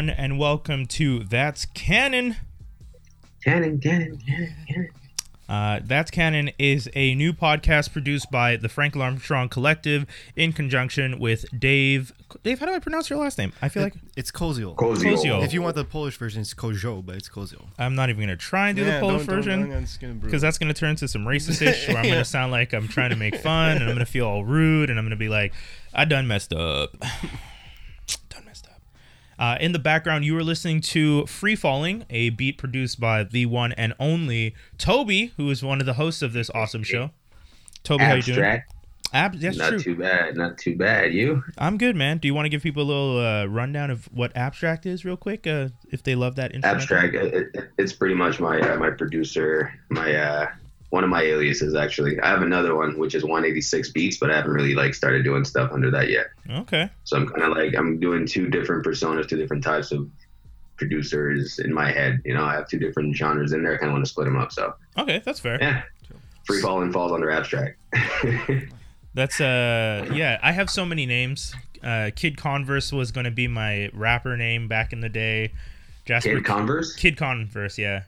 everyone, and welcome to That's Canon. Canon, canon, canon, canon. Uh, That's Canon is a new podcast produced by the Frank Armstrong Collective in conjunction with Dave. Dave, how do I pronounce your last name? I feel like It's Kozio. Kozio. Kozio. If you want the Polish version, it's Kojo, but it's Kozio. I'm not even going to try and do the Polish version because that's going to turn into some racist ish where I'm going to sound like I'm trying to make fun and I'm going to feel all rude and I'm going to be like, I done messed up. done messed up. Uh, in the background, you were listening to Free Falling, a beat produced by the one and only Toby, who is one of the hosts of this awesome show. Toby, how you doing? Abstract. Ab- that's not true. too bad. Not too bad. You? I'm good, man. Do you want to give people a little uh, rundown of what abstract is, real quick, uh, if they love that? Abstract. It, it, it's pretty much my uh, my producer. My uh, one of my aliases actually. I have another one which is 186 beats, but I haven't really like started doing stuff under that yet. Okay. So I'm kind of like I'm doing two different personas, two different types of producers in my head. You know, I have two different genres in there. I kind of want to split them up. So Okay, that's fair. yeah, free falling falls under abstract. That's uh yeah, I have so many names. Uh Kid Converse was gonna be my rapper name back in the day. Jasper Kid Converse. Kid Converse, yeah.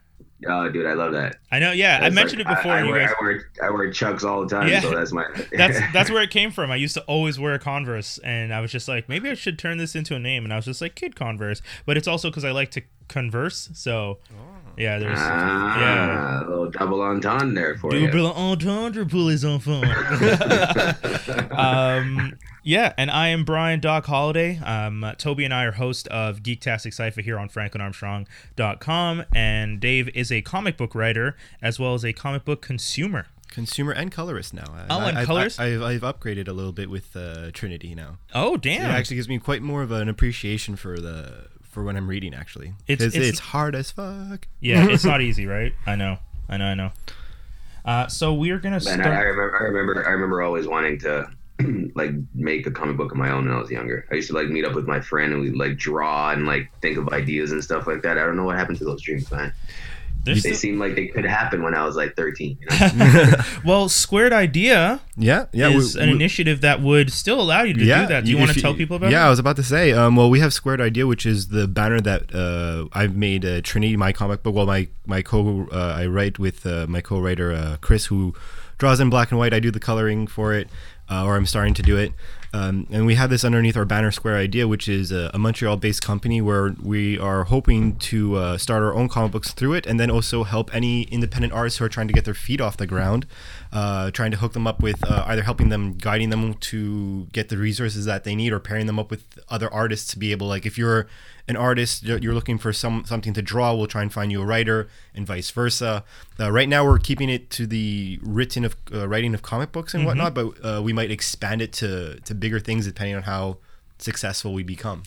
Oh, dude, I love that. I know, yeah. I mentioned like- it before I, I you wear, guys I wear I wear Chucks all the time, Yeah. so that's my. that's that's where it came from. I used to always wear Converse, and I was just like, maybe I should turn this into a name. And I was just like, Kid Converse. But it's also because I like to converse. So, oh. Yeah, there's ah, yeah. a little double entendre there for you. Double entendre pour les enfants. um, yeah, and I am Brian Doc Holiday. Um, Toby and I are host of Geektastic Cypher here on franklinarmstrong.com, and Dave is a comic book writer as well as a comic book consumer. Consumer and colorist now. Oh, and I've, colorist? I've, I've upgraded a little bit with uh, Trinity now. Oh, damn It actually gives me quite more of an appreciation for the for when I'm reading. Actually, It's- it's it's- it's, hard as fuck. yeah, it's not easy, right? I know, I know, I know. Uh, so we're gonna Man, I, I remember, I remember, I remember always wanting to like make a comic book of my own when I was younger. I used to like meet up with my friend and we like draw and like think of ideas and stuff like that. I don't know what happened to those dreams, man. There's They still- seemed like they could happen when I was like 13. You know? well, Squared Idea Yeah, yeah. is we- an we- initiative that would still allow you to do that. Do you want to tell people about yeah, it? I was about to say. Um, well, we have Squared Idea, which is the banner that uh, I've made uh, Trinity, my comic book. Well, my my co uh, I write with uh, my co-writer uh, Chris, who draws in black and white. I do the coloring for it, uh, or I'm starting to do it. Um, and we have this underneath our banner Square Idea, which is a, a Montreal-based company where we are hoping to uh, start our own comic books through it, and then also help any independent artists who are trying to get their feet off the ground, uh, trying to hook them up with uh, either helping them, guiding them to get the resources that they need, or pairing them up with other artists to be able, like, if you're an artist, you're looking for some something to draw, we'll try and find you a writer, and vice versa. Uh, right now, we're keeping it to the written of uh, writing of comic books and whatnot, but uh, we might expand it to to bigger things depending on how successful we become.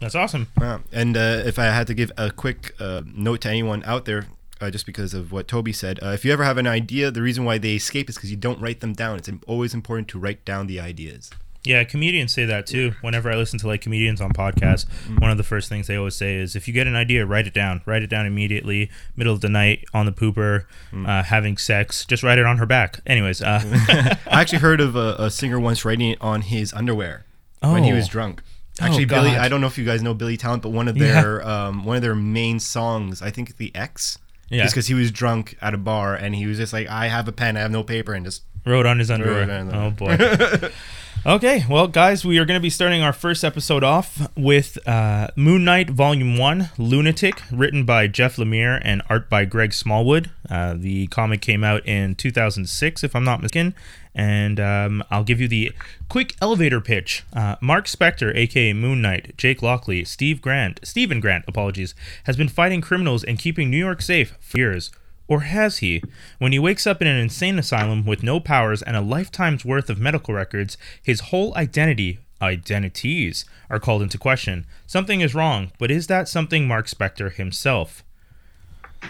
That's awesome. Yeah. And uh, if I had to give a quick uh, note to anyone out there, uh, just because of what Toby said, uh, if you ever have an idea, the reason why they escape is because you don't write them down. It's always important to write down the ideas. Yeah, comedians say that too. Whenever I listen to like comedians on podcasts, one of the first things they always say is, "If you get an idea, write it down. Write it down immediately. Middle of the night, on the pooper, uh, having sex, just write it on her back." Anyways, uh, I actually heard of a, a singer once writing it on his underwear when he Oh. was drunk. Actually, Oh, Billy, I don't know if you guys know Billy Talent, but one of Yeah. their um, one of their main songs, I think the X, Yeah. just because he was drunk at a bar and he was just like, "I have a pen, I have no paper," and just wrote on his underwear. On Oh boy. okay, well, guys, we are going to be starting our first episode off with uh, Moon Knight Volume One, Lunatic, written by Jeff Lemire and art by Greg Smallwood. Uh, the comic came out in 2006, if I'm not mistaken. And um, I'll give you the quick elevator pitch. Uh, Mark Spector, aka Moon Knight, Jake Lockley, Steve Grant, Steven Grant, apologies, has been fighting criminals and keeping New York safe for years. Or has he? When he wakes up in an insane asylum with no powers and a lifetime's worth of medical records, his whole identity, identities, are called into question. Something is wrong, but is that something Mark Spector himself?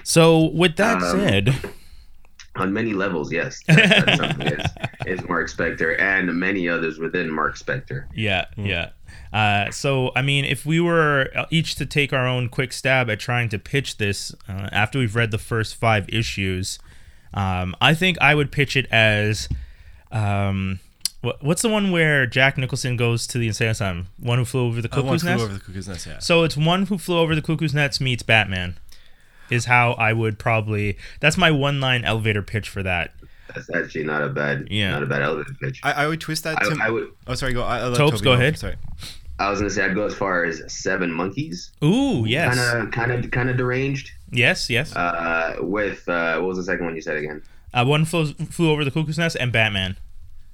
So, with that Um, said, On many levels, yes. That, that's something is, is Mark Spector and many others within Mark Spector. yeah, yeah. Uh, so, I mean, if we were each to take our own quick stab at trying to pitch this uh, after we've read the first five issues, um, I think I would pitch it as um, What, what's the one where Jack Nicholson goes to the insane asylum? One who flew over the Uh, one cuckoo's flew nest. over the cuckoo's nest. Yeah. So it's one who flew over the cuckoo's nest meets Batman. Is how I would probably. That's my one line elevator pitch for that. That's actually not a bad, Yeah. not a bad elevator pitch. I, I, I would twist that. To, I, would. oh, sorry. Go. I, I'll Topes, Toby go ahead. Sorry. I was gonna say I'd go as far as seven monkeys. Ooh, yes, Kind of, kind of, kind of deranged. yes, yes. Uh, with uh, what was the second one you said again? Uh, one flew, flew over the cuckoo's nest and Batman.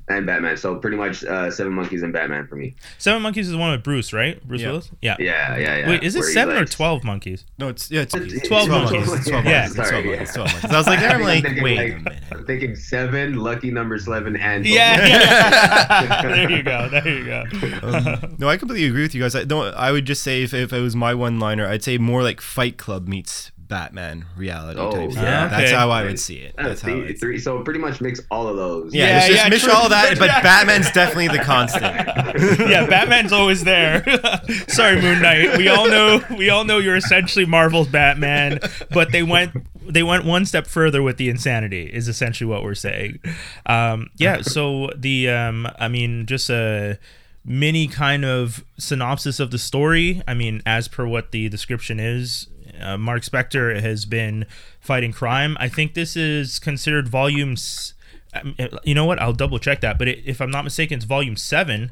And Batman. So pretty much uh, seven monkeys and Batman for me. Seven monkeys is the one with Bruce, right? Bruce Yeah. Willis. Yeah. Yeah, yeah, yeah. Wait, is it Where seven or likes- twelve monkeys? No, it's yeah, it's, It's it's 12 monkeys. monkeys. It's 12 Yeah. monkeys. It's 12 Sorry, monkeys. yeah. It's 12 monkeys. I was like, there, I'm like, thinking, wait like, a minute. I'm thinking seven, lucky number seven, and Yeah. yeah. there you go. There you go. Um, no, I completely agree with you guys. I don't. I would just say if, if it was my one liner, I'd say more like Fight Club meets Batman reality Oh, type. yeah. Yeah, that's Okay. how I would see it. Uh, That's how. three, I'd see three, so pretty much mix all of those. Yeah, Yeah, it's just yeah, miss true. all that, but Batman's definitely the constant. yeah, Batman's always there. Sorry, Moon Knight. We all know we all know you're essentially Marvel's Batman, but they went they went one step further with the insanity. Is essentially what we're saying. Um, yeah. So the um, I mean, just a mini kind of synopsis of the story. I mean, as per what the description is, uh, Mark Spector has been fighting crime. I think this is considered volumes. um, You know what? I'll double check that. But it, if I'm not mistaken, it's volume seven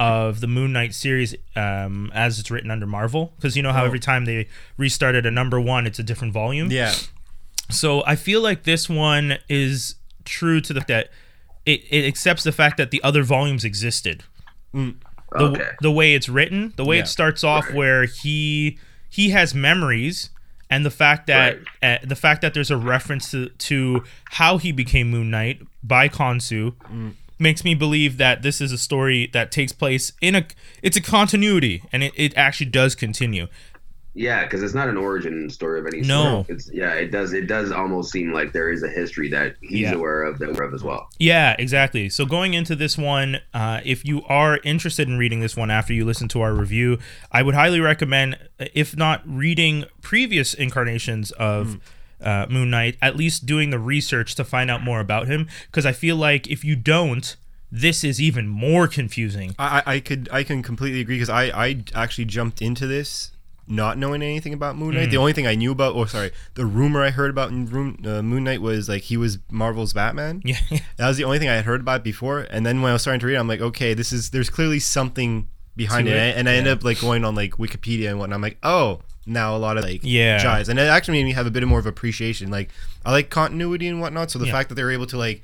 of the Moon Knight series um, as it's written under Marvel. Because you know how every time they restarted a number one, it's a different volume. Yeah, So I feel like this one is true to the fact that it, it accepts the fact that the other volumes existed. The, Okay. the way it's written, the way Yeah. it starts off, Right. where he he has memories, and the fact that uh, the fact that there's a reference to, to how he became Moon Knight by Khonshu makes me believe that this is a story that takes place in a it's a continuity, and it, it actually does continue. Yeah, because it's not an origin story of any No. sort. It's yeah, it does it does almost seem like there is a history that he's Yeah. aware of that we're of as well. Yeah, exactly. So going into this one, uh, if you are interested in reading this one after you listen to our review, I would highly recommend, if not reading previous incarnations of uh, Moon Knight, at least doing the research to find out more about him. Because I feel like if you don't, this is even more confusing. I, I I could I can completely agree because I I actually jumped into this not knowing anything about Moon Knight. The only thing I knew about, or sorry, the rumor I heard about in Room, uh, Moon Knight was like he was Marvel's Batman. Yeah, That was the only thing I had heard about before. And then when I was starting to read, it, I'm like, okay, this is there's clearly something behind it. it? And I ended Yeah. up like going on like Wikipedia and whatnot. I'm like, oh, now a lot of like Yeah. jives. And it actually made me have a bit more of appreciation. Like I like continuity and whatnot. So the Yeah. fact that they were able to like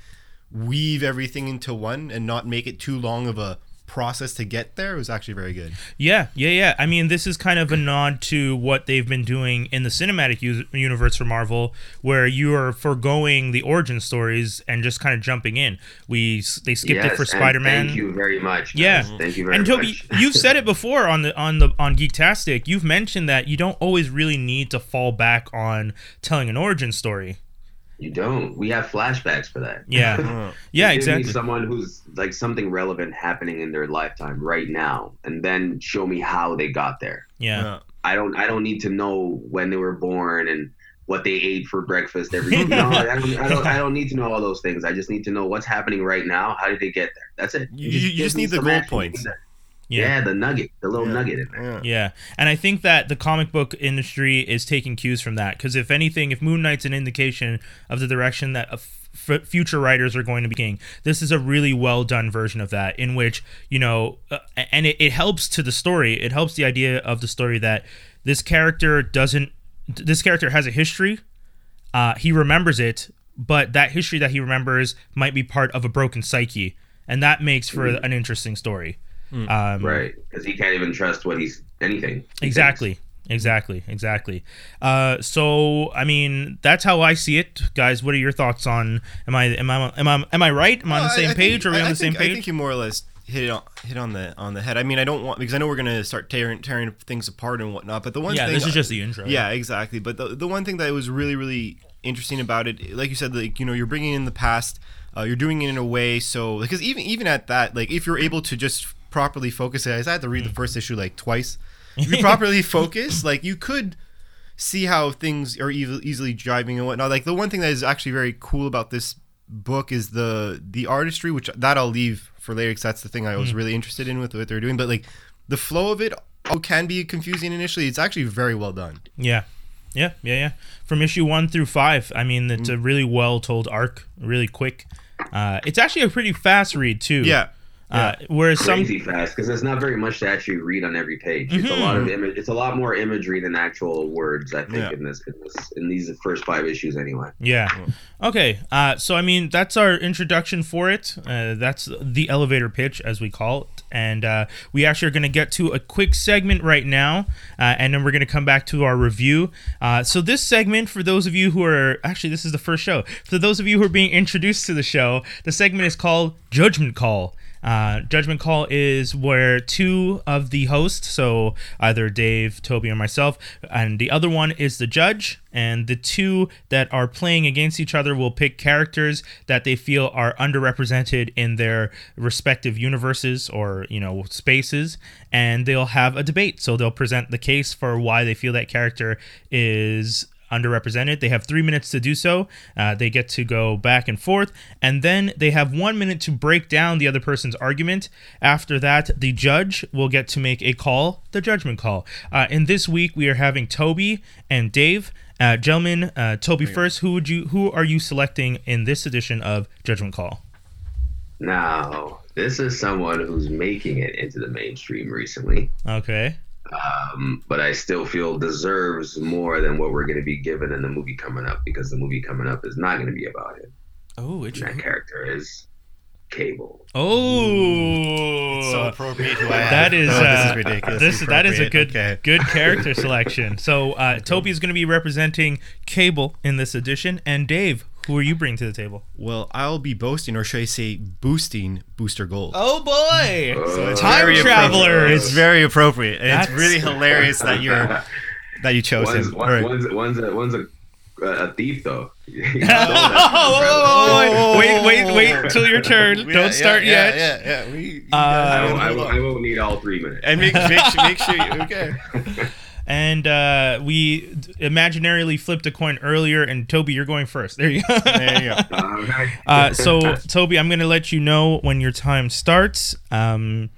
weave everything into one and not make it too long of a process to get there was actually very good. Yeah, yeah, yeah. I mean, this is kind of a nod to what they've been doing in the cinematic u- universe for Marvel, where you are foregoing the origin stories and just kind of jumping in. We they skipped it for Spider Man. Thank you very much. guys. Yeah. Thank you very much. And Toby, much. you've said it before on the on the on Geektastic. You've mentioned that you don't always really need to fall back on telling an origin story. You don't. We have flashbacks for that. Yeah, yeah, Give me exactly. someone who's like something relevant happening in their lifetime right now, and then show me how they got there. Yeah, I don't. I don't need to know when they were born and what they ate for breakfast every day. no, I don't, I don't. I don't need to know all those things. I just need to know what's happening right now. How did they get there? That's it. You- you give just need the some goal action points. Figures. yeah. Yeah, the nugget, the little Yeah. nugget in there. yeah. Yeah, and I think that the comic book industry is taking cues from that because if anything, if Moon Knight's an indication of the direction that f- future writers are going to be taking, this is a really well done version of that. In which you know, uh, and it, it helps to the story. It helps the idea of the story that this character doesn't. This character has a history. Uh, he remembers it, but that history that he remembers might be part of a broken psyche, and that makes for an interesting story. Um, Right, because he can't even trust what he's anything. he Exactly. Exactly. Exactly. Uh, so I mean, that's how I see it, guys. What are your thoughts on? Am I am I am I am I right? Am I on the same I page? think- are we I- on I the same think- I page? think you more or less hit it on, hit on the on the head. I mean, I don't want because I know we're gonna start tearing tearing things apart and whatnot. But the one yeah, thing, this is just the intro. yeah, exactly. But the the one thing that was really really interesting about it, like you said, like you know, you're bringing in the past, uh, you're doing it in a way so because even even at that, like if you're able to just properly focus it, I had to read the first issue like twice. If you properly focus, like you could see how things are easily, easily driving and whatnot. Like the one thing that is actually very cool about this book is the the artistry, which that I'll leave for lyrics. That's the thing I Hmm. was really interested in with what they're doing. But like the flow of it can be confusing initially. It's actually very well done. Yeah. Yeah, yeah, yeah. From issue one through five, I mean, it's a really well told arc, really quick. Uh, it's actually a pretty fast read too. Yeah. Uh, whereas some, crazy fast because there's not very much to actually read on every page. It's a lot of image. It's a lot more imagery than actual words. I think Yeah. in this, in this in these first five issues anyway. yeah. Okay. Uh, so I mean, that's our introduction for it. Uh, that's the elevator pitch, as we call it. And uh, we actually are going to get to a quick segment right now, uh, and then we're going to come back to our review. Uh, so this segment, for those of you who are actually, this is the first show. For those of you who are being introduced to the show, the segment is called Judgment Call. Uh, Judgment Call is where two of the hosts, so either Dave, Toby, or myself, and the other one is the judge, and the two that are playing against each other will pick characters that they feel are underrepresented in their respective universes or you know spaces, and they'll have a debate. So they'll present the case for why they feel that character is underrepresented. They have three minutes to do so. Uh, they get to go back and forth, and then they have one minute to break down the other person's argument. After that, the judge will get to make a call, the judgment call. Uh, in this week, we are having Toby and Dave. Uh, gentlemen, uh, Toby first. Who would you? Who are you selecting in this edition of Judgment Call? Now, this is someone who's making it into the mainstream recently, Okay. Um, but I still feel deserves more than what we're going to be given in the movie coming up because the movie coming up is not going to be about it. Oh, And that character is Cable. Oh, so appropriate who I am. That is, Oh, uh, this is ridiculous. This that is a good Okay. good character selection. So uh, Toby is going to be representing Cable in this edition, and Dave, who are you bringing to the table? Well, I'll be boasting, or should I say, boosting Booster Gold. Oh boy, Uh, time very travelers. It's very appropriate, and That's- it's really hilarious that you're that you chose One's, him. one, All right. one's, one's, a, one's a, a thief, though. Oh, wait, wait, wait till your turn. Yeah, Don't start yeah, yet. Yeah, yeah, yeah. We, Uh, I, won't, I, won't. I won't need all three minutes. and make, make, sure- make sure you okay. And uh, we imaginarily flipped a coin earlier, and Toby, you're going first. There you go. There you go. Okay. Uh, so, Toby, I'm going to let you know when your time starts. Um,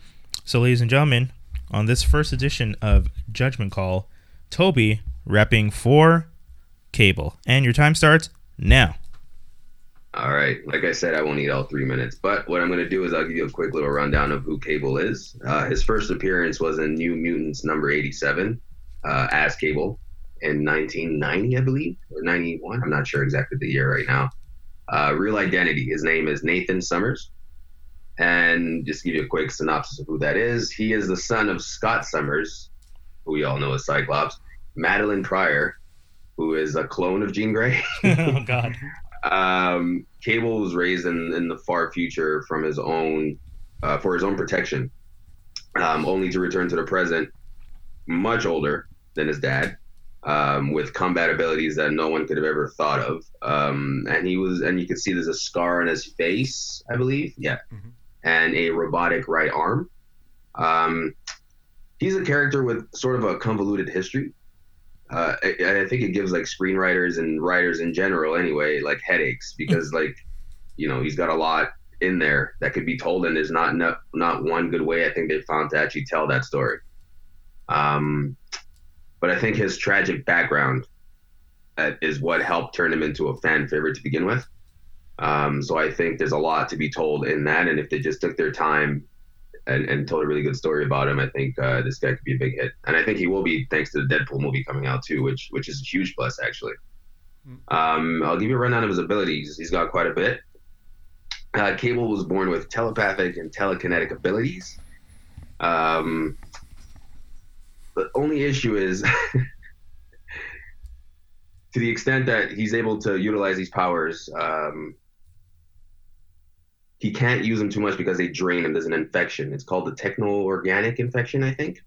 so, ladies and gentlemen, on this first edition of Judgment Call, Toby repping for Cable. And your time starts now. All right. Like I said, I won't need all three minutes. But what I'm going to do is I'll give you a quick little rundown of who Cable is. Uh, his first appearance was in New Mutants number 87 uh, as Cable in 1990, I believe, or 91. I'm not sure exactly the year right now. Uh, real identity. His name is Nathan Summers. And just to give you a quick synopsis of who that is, he is the son of Scott Summers, who we all know as Cyclops, Madelyne Pryor, who is a clone of Jean Grey. oh, God. um, Cable was raised in, in the far future from his own uh, for his own protection, um, only to return to the present, much older than his dad, um, with combat abilities that no one could have ever thought of. Um, and he was, and you can see there's a scar on his face, I believe, yeah, Mhm. and a robotic right arm. Um, he's a character with sort of a convoluted history uh, I, I think it gives like screenwriters and writers in general anyway like headaches because like you know he's got a lot in there that could be told and there's not not, not one good way I think they found to actually tell that story. Um, but I think his tragic background uh, is what helped turn him into a fan favorite to begin with. Um, so I think there's a lot to be told in that, and if they just took their time and, and told a really good story about him, I think uh, this guy could be a big hit, and I think he will be thanks to the Deadpool movie coming out too, which which is a huge plus actually. Um, I'll give you a rundown of his abilities. He's got quite a bit. Uh, Cable was born with telepathic and telekinetic abilities. Um, the only issue is, to the extent that he's able to utilize these powers, um, he can't use them too much because they drain him. There's an infection. It's called the techno-organic infection, I think.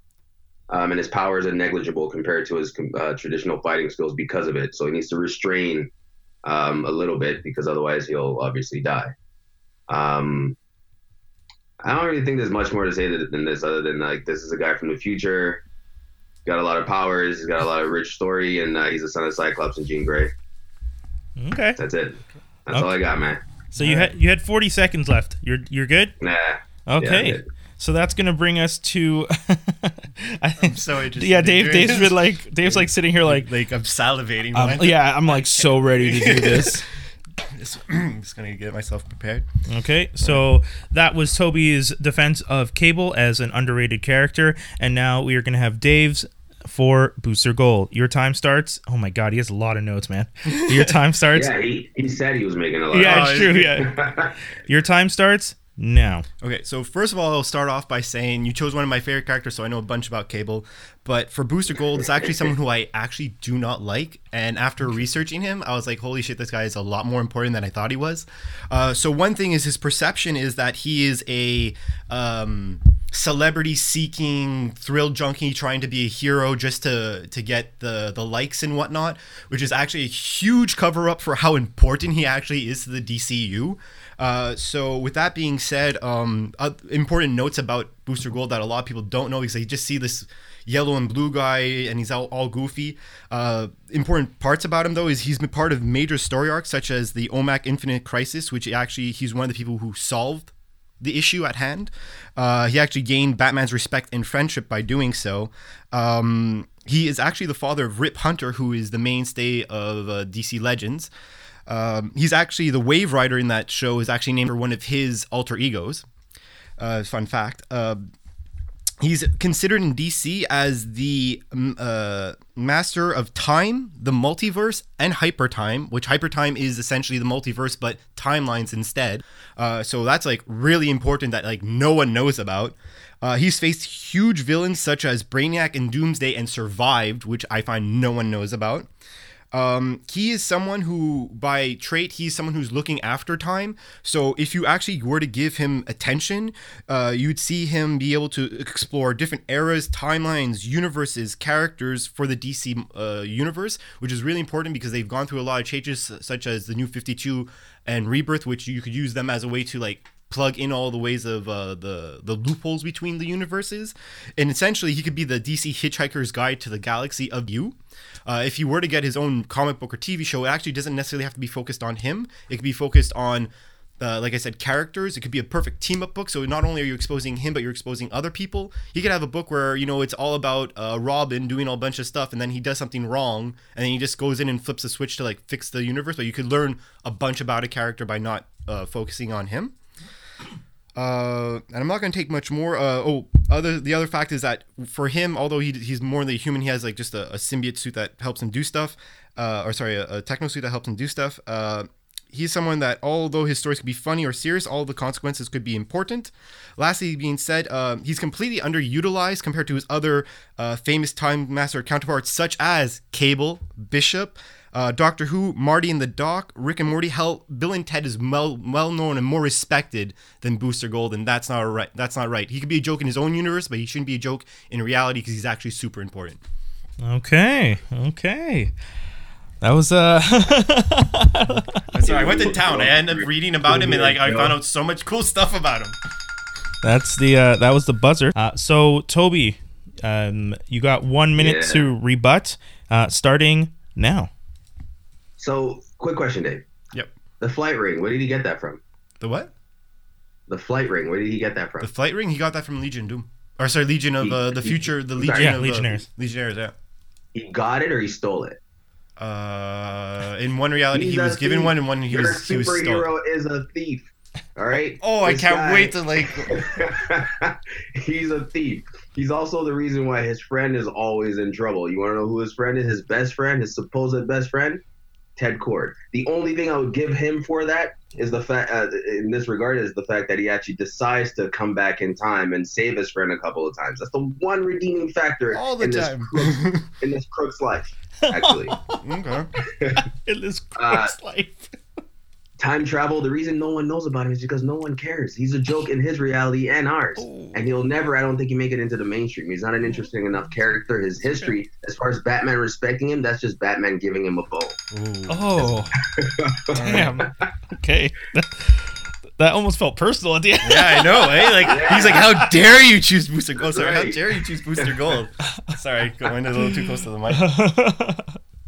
Um, and his powers are negligible compared to his uh, traditional fighting skills because of it. So he needs to restrain um, a little bit because otherwise he'll obviously die. Um, I don't really think there's much more to say than this, other than like this is a guy from the future, got a lot of powers, he's got a lot of rich story, and uh, he's the son of Cyclops and Jean Grey. Okay. That's it. That's all I got, man. So you had you had 40 seconds left. You're you're good. Nah, Okay. Yeah, so that's gonna bring us to. I think so interested Yeah, in Dave's been like Dave's like sitting here like. like I'm salivating. Um, yeah, I'm like so ready to do this. Just, I'm just gonna get myself prepared. Okay, so that was Toby's defense of Cable as an underrated character, and now we are going to have Dave's for Booster Gold. Your time starts. Oh my God, he has a lot of notes, man. Your time starts. Yeah, he, he said he was making a lot. yeah, it's true. Yeah, your time starts now. Okay, so first of all, I'll start off by saying you chose one of my favorite characters, so I know a bunch about Cable. But for Booster Gold, it's actually someone who I actually do not like. And after researching him, I was like, holy shit, this guy is a lot more important than I thought he was. Uh, so one thing is his perception is that he is a um, celebrity-seeking thrill junkie trying to be a hero just to to get the the likes and whatnot, which is actually a huge cover-up for how important he actually is to the DCU. Uh, so with that being said, um, uh, important notes about Booster Gold that a lot of people don't know because they just see this yellow and blue guy and he's all, all goofy. Uh, important parts about him though is he's been part of major story arcs such as the OMAC Infinite Crisis, which actually he's one of the people who solved the issue at hand. Uh, he actually gained Batman's respect and friendship by doing so. Um, he is actually the father of Rip Hunter, who is the mainstay of uh, DC Legends. Um, he's actually the Wave Rider in that show is actually named for one of his alter egos. Uh, fun fact. Uh, he's considered in DC as the uh, master of time, the multiverse, and hypertime, which hypertime is essentially the multiverse, but timelines instead. Uh, so that's like really important that like no one knows about. Uh, he's faced huge villains such as Brainiac and Doomsday and survived, which I find no one knows about. Um, he is someone who, by trait, he's someone who's looking after time. So if you actually were to give him attention, uh, you'd see him be able to explore different eras, timelines, universes, characters for the DC uh, universe, which is really important because they've gone through a lot of changes, such as the New Fifty Two and Rebirth, which you could use them as a way to like plug in all the ways of uh, the the loopholes between the universes, and essentially he could be the DC Hitchhiker's Guide to the Galaxy of you. Uh, if he were to get his own comic book or TV show, it actually doesn't necessarily have to be focused on him. It could be focused on, uh, like I said, characters. It could be a perfect team up book. So not only are you exposing him, but you're exposing other people. He could have a book where you know it's all about uh, Robin doing a bunch of stuff, and then he does something wrong, and then he just goes in and flips a switch to like fix the universe. But you could learn a bunch about a character by not uh, focusing on him. Uh, and I'm not going to take much more. Uh, oh, other the other fact is that for him, although he, he's more than a human, he has like just a, a symbiote suit that helps him do stuff. Uh, or sorry, a, a techno suit that helps him do stuff. Uh, he's someone that although his stories could be funny or serious, all the consequences could be important. Lastly, being said, uh, he's completely underutilized compared to his other uh, famous Time Master counterparts, such as Cable, Bishop. Uh, Doctor Who, Marty and the Doc, Rick and Morty. Hell, Bill and Ted is well, well known and more respected than Booster Gold, and that's not right. That's not right. He could be a joke in his own universe, but he shouldn't be a joke in reality because he's actually super important. Okay, okay. That was uh So I went to town. I ended up reading about him, and like I found out so much cool stuff about him. that's the uh that was the buzzer. Uh so Toby, um you got 1 minute Yeah. to rebut uh starting now. So, quick question, Dave. Yep. The flight ring. Where did he get that from? The what? The flight ring. Where did he get that from? The flight ring? He got that from Legion Doom. Or sorry, Legion of uh, the Future. The Legion Yeah, of Legionnaires. Uh, Legionnaires. Yeah. he got it or he stole it. Uh, in one reality, He's he a was given one, and one he Your was he was stolen. superhero is a thief. All right. Oh, I can't guy- wait to like. He's a thief. He's also the reason why his friend is always in trouble. You want to know who his friend is? His best friend, his supposed best friend, Ted Kord. The only thing I would give him for that is the fact, uh, in this regard, is the fact that he actually decides to come back in time and save his friend a couple of times. That's the one redeeming factor All the in time. this crook, in this crook's life. Actually, okay. In this Uh, life. Time travel. The reason no one knows about him is because no one cares. He's a joke in his reality and ours. and he'll never i don't think he make it into the mainstream he's not an interesting enough character his history as far as batman respecting him that's just batman giving him a bow Ooh. Oh. Damn. Okay. That, that almost felt personal at the end. Yeah, I know. Eh? Like he's like, "How dare you choose Booster Gold?" Sorry, how Right. dare you choose Booster Gold? Sorry, going a little too close to the mic.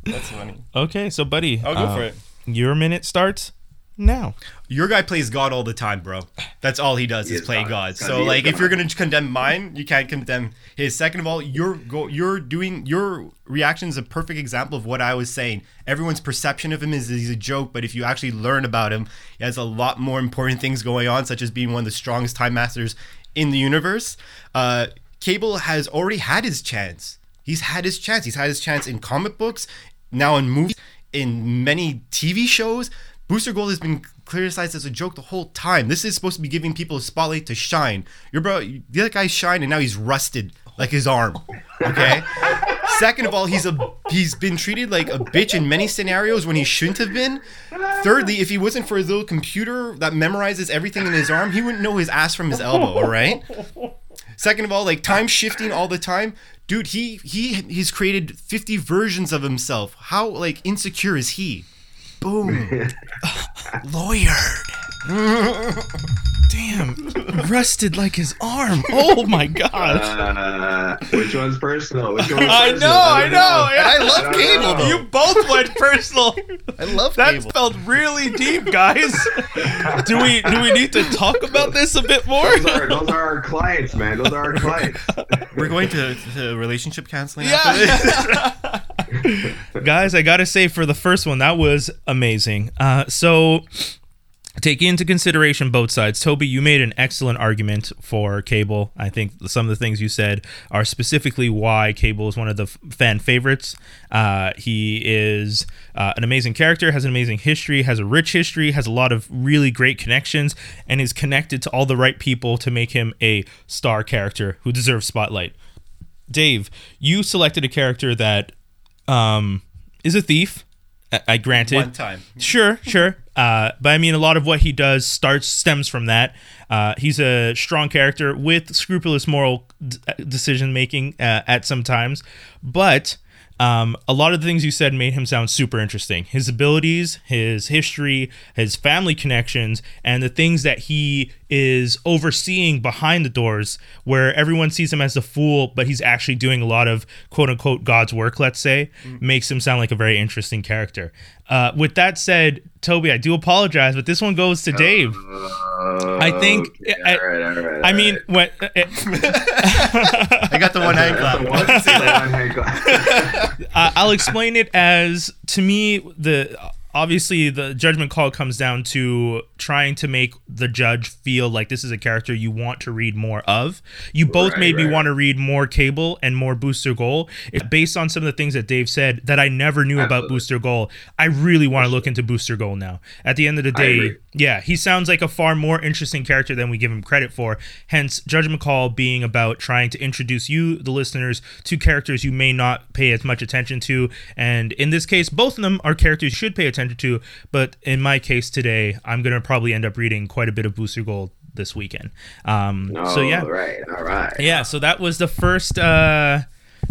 That's funny. okay, so buddy, I'll go uh, for it. Your minute starts now. Your guy plays God all the time, bro. That's all he does He is is play God. God. God, So he is like, if you're gonna condemn mine, you can't condemn his. Second of all, you're go, you're doing your reaction is a perfect example of what I was saying. Everyone's perception of him is he's a joke, but if you actually learn about him, he has a lot more important things going on, such as being one of the strongest time masters in the universe. Uh, Cable has already had his chance. He's had his chance. He's had his chance in comic books, now in movies, in many TV shows. Booster Gold has been criticized as a joke the whole time. This is supposed to be giving people a spotlight to shine. Your bro, the other guy's shine, and now he's rusted like his arm. Okay. Second of all, he's a he's been treated like a bitch in many scenarios when he shouldn't have been. Thirdly, if he wasn't for his little computer that memorizes everything in his arm, he wouldn't know his ass from his elbow. All right. Second of all, like time shifting all the time, dude. He he he's created fifty versions of himself. How like insecure is he? Boom. Lawyered. Damn, rusted like his arm. Oh my god. Uh, which one's personal? Which one's personal? I personal? know, I don't know. yeah. I love I Cable know. though. You both went personal. I love cable. That Cable. felt really deep, guys. Do we do we need to talk about this a bit more? Those are, those are our clients, man. Those are our clients. We're going to, to relationship counseling after this. Guys, I gotta say for the first one, that was amazing. Uh, so taking into consideration both sides, Toby, you made an excellent argument for Cable. I think some of the things you said are specifically why Cable is one of the f- fan favorites. Uh, he is uh, an amazing character, has an amazing history, has a rich history, has a lot of really great connections, and is connected to all the right people to make him a star character who deserves spotlight. Dave, you selected a character that um, is a thief. I, I granted. One time. Sure, sure. Uh, but I mean, a lot of what he does starts stems from that. Uh, he's a strong character with scrupulous moral d- decision making uh, at some times, but um, a lot of the things you said made him sound super interesting. His abilities, his history, his family connections, and the things that he is overseeing behind the doors, where everyone sees him as a fool, but he's actually doing a lot of quote unquote God's work, let's say, makes him sound like a very interesting character. Uh, with that said, Toby, I do apologize, but this one goes to Dave. I think- Okay, I- all right, all right, I all mean, right. what? uh, I got the one hand That's the clap. one- that's the one hand clap. uh, I'll explain it as to me the obviously the judgment call comes down to trying to make the judge feel like this is a character you want to read more of. You both Right, made me right. want to read more Cable and more Booster Gold. It's based on some of the things that Dave said that I never knew about Booster Gold. I really want to look into Booster Gold now. At the end of the day, yeah, he sounds like a far more interesting character than we give him credit for. Hence, Judgment Call being about trying to introduce you, the listeners, to characters you may not pay as much attention to. And in this case, both of them are characters you should pay attention to. But in my case today, I'm going to probably end up reading quite a bit of Booster Gold this weekend. Um, so, yeah. All right, all right. Yeah, so that was the first. Uh,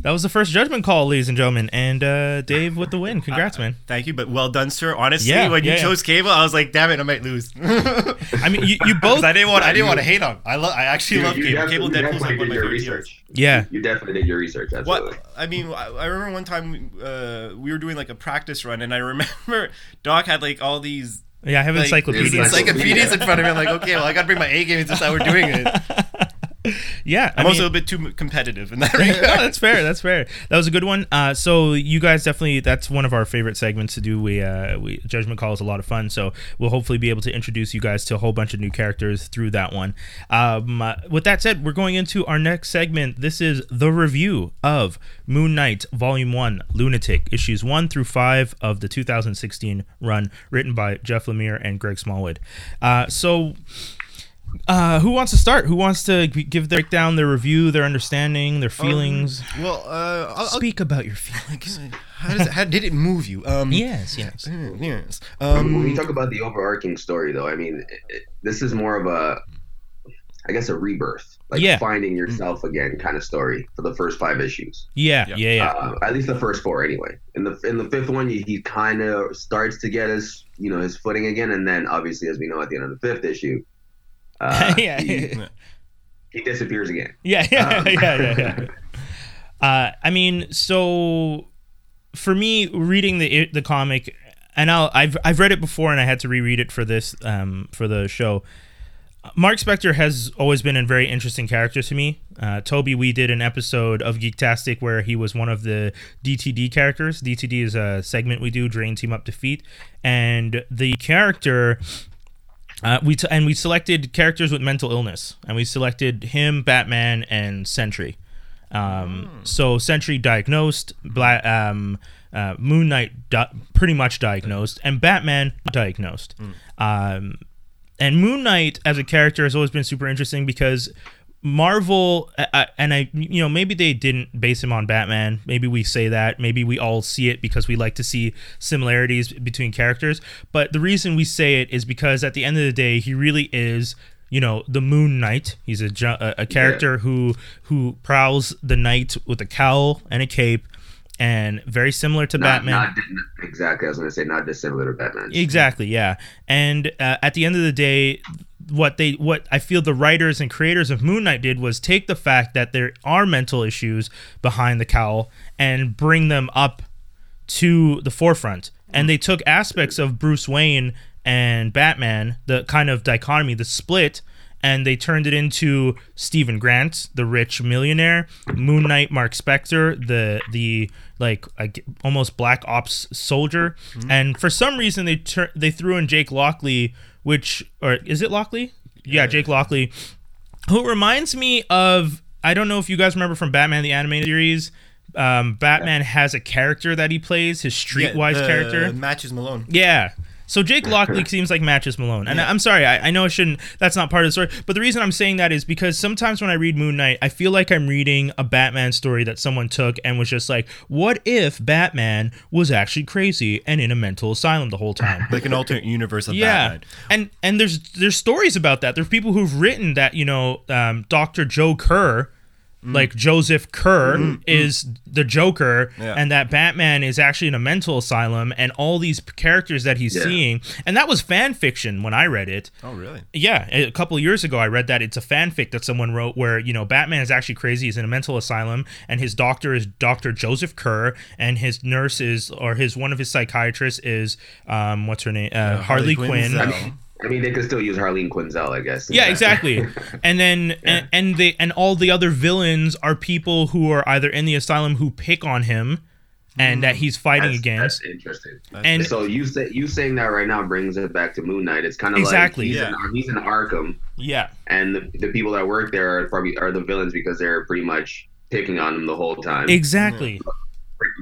that was the first judgment call, ladies and gentlemen, and uh, Dave with the win. Congrats, man! Thank you, but well done, sir. Honestly, Yeah, when you yeah, yeah. chose Cable, I was like, damn it, I might lose. I mean, you, you both, I didn't want I didn't want to hate on. I love I actually You- love Cable. definitely- Cable you Deadpool's definitely like one of did my favorite heroes. research. yeah, You definitely did your research. Absolutely. What I mean, I I remember one time uh, we were doing like a practice run, and I remember Doc had like all these yeah. I have like, encyclopedias. encyclopedias in front of me. I'm like, okay, well, I gotta bring my A game. It's just how we're doing it. Yeah, I I'm mean- also a bit too competitive in that no, that's fair. That's fair. That was a good one. Uh, so you guys definitely that's one of our favorite segments to do. We uh, we judgment call is a lot of fun. So we'll hopefully be able to introduce you guys to a whole bunch of new characters through that one. Um, uh, with that said, we're going into our next segment. This is the review of Moon Knight Volume One, Lunatic, issues one through five of the 2016 run, written by Jeff Lemire and Greg Smallwood. Uh, so. Uh, who wants to start? Who wants to give their breakdown, their review, their understanding, their feelings? Well, uh, I'll, I'll, Speak about your feelings. how, does it, how did it move you? Um, Yes, yes. yes. when we Um, talk about the overarching story, though, I mean, it, it, this is more of a, I guess, a rebirth, like Yeah. finding yourself again kind of story for the first five issues. Yeah, Yeah. yeah, yeah. Uh, at least the first four, anyway. In the in the fifth one, he, he kind of starts to get his you know his footing again, and then obviously, as we know, at the end of the fifth issue, uh, yeah, he, he disappears again. yeah, yeah, Um, yeah, yeah, yeah. Uh, I mean, so for me, reading the the comic, and I'll, I've I've read it before, and I had to reread it for this um, for the show. Mark Spector has always been a very interesting character to me. Uh, Toby, we did an episode of Geektastic where he was one of the DTD characters. DTD is a segment we do, Drain Team Up Defeat, and the character. Uh, we t- and we selected characters with mental illness, and we selected him, Batman, and Sentry. Um, So Sentry diagnosed, Bla- um, uh, Moon Knight di- pretty much diagnosed, and Batman diagnosed. Um, and Moon Knight as a character has always been super interesting because Marvel I, I- and I you know maybe they didn't base him on Batman maybe we say that maybe we all see it because we like to see similarities between characters but the reason we say it is because at the end of the day he really is you know the Moon Knight he's a a, character who who prowls the night with a cowl and a cape and very similar to Not, Batman not exactly. I was going to say not dissimilar to Batman. Exactly, yeah. And uh, at the end of the day, what they what I feel the writers and creators of Moon Knight did was take the fact that there are mental issues behind the cowl and bring them up to the forefront. And they took aspects of Bruce Wayne and Batman, the kind of dichotomy, the split, and they turned it into Steven Grant, the rich millionaire, Moon Knight, Mark Spector, the the like, like almost black ops soldier, mm-hmm. and for some reason they tur- they threw in Jake Lockley, which or is it Lockley? Yeah, Jake Lockley, who reminds me of I don't know if you guys remember from Batman the animated series. Um, Batman has a character that he plays, his streetwise the character. matches Malone. Yeah. So Jake Lockley seems like Matches Malone, and I'm sorry, I, I know I shouldn't. That's not part of the story, but the reason I'm saying that is because sometimes when I read Moon Knight, I feel like I'm reading a Batman story that someone took and was just like, "What if Batman was actually crazy and in a mental asylum the whole time?" Like an alternate universe of yeah, Batman. and and there's there's stories about that. There's people who've written that you know, um, Doctor Joe Kerr. Like Joseph Kerr is the Joker, Yeah. and that Batman is actually in a mental asylum, and all these characters that he's Yeah. seeing, and that was fan fiction when I read it. Oh, really? Yeah, a couple of years ago, I read that it's a fanfic that someone wrote where you know Batman is actually crazy. He's in a mental asylum, and his doctor is Doctor Joseph Kerr, and his nurse is or his one of his psychiatrists is um what's her name uh, Harley, Quinn. Quinzel. I mean, they could still use Harleen Quinzel, I guess. Yeah, exactly. And then and, and they and all the other villains are people who are either in the asylum who pick on him and that mm. he's fighting That's, against. that's interesting. And so you say you saying that right now brings it back to Moon Knight. It's kind of Exactly, like he's, yeah. in, he's in Arkham, yeah. and the, the people that work there are probably are the villains because they're pretty much picking on him the whole time, Exactly. Mm.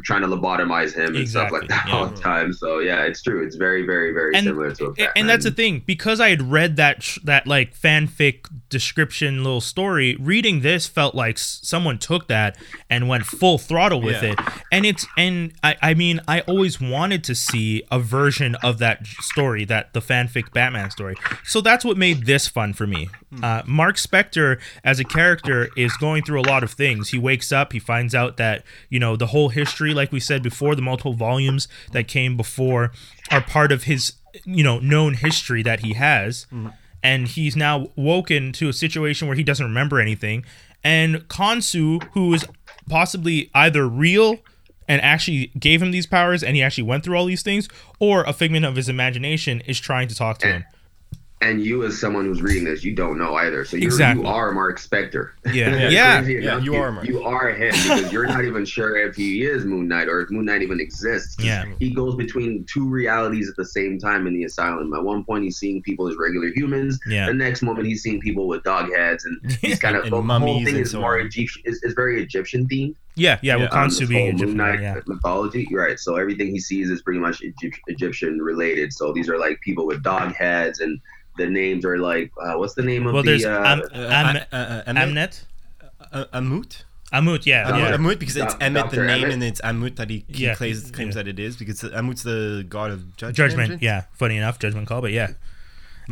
Trying to lobotomize him and stuff like that yeah. all the time. So yeah, it's true. It's very, very, very And- similar to a Batman. and that's the thing because I had read that sh- that like fanfic description little story. Reading this felt like someone took that and went full throttle with Yeah. it. And it's and I I mean I always wanted to see a version of that story, that the fanfic Batman story. So that's what made this fun for me. Uh, Mark Spector as a character is going through a lot of things. He wakes up, he finds out that you know the whole history, like we said before, the multiple volumes that came before are part of his you know known history that he has. And he's now woken to a situation where he doesn't remember anything. And Khonshu who is possibly either real and actually gave him these powers and he actually went through all these things or a figment of his imagination is trying to talk to him and you as someone who's reading this, you don't know either. So you're, Exactly. you are Mark Spector. Yeah. It's Yeah. Yeah, enough, you are Mark. You are him because you're not even sure if he is Moon Knight or if Moon Knight even exists. Yeah. He goes between two realities at the same time in the asylum. At one point, he's seeing people as regular humans. Yeah. The next moment, he's seeing people with dog heads, and he's kind of And the whole thing is so more on. Egyptian. Is, is very Egyptian themed. Yeah yeah, Yeah, well um, being Egyptian, Moon Knight yeah mythology, right? So everything he sees is pretty much Egypt, Egyptian related. So these are like people with dog heads, and the names are like, uh, what's the name of well the? there's uh, Am- Am- uh, Amnet? Amnet Amut? Amut yeah Amut. yeah Amut because it's Doc- Emmet the name Emmett? and it's Amut that he, he Yeah. claims, claims Yeah. that it is because Amut's the god of judgment. judgment yeah funny enough judgment call but yeah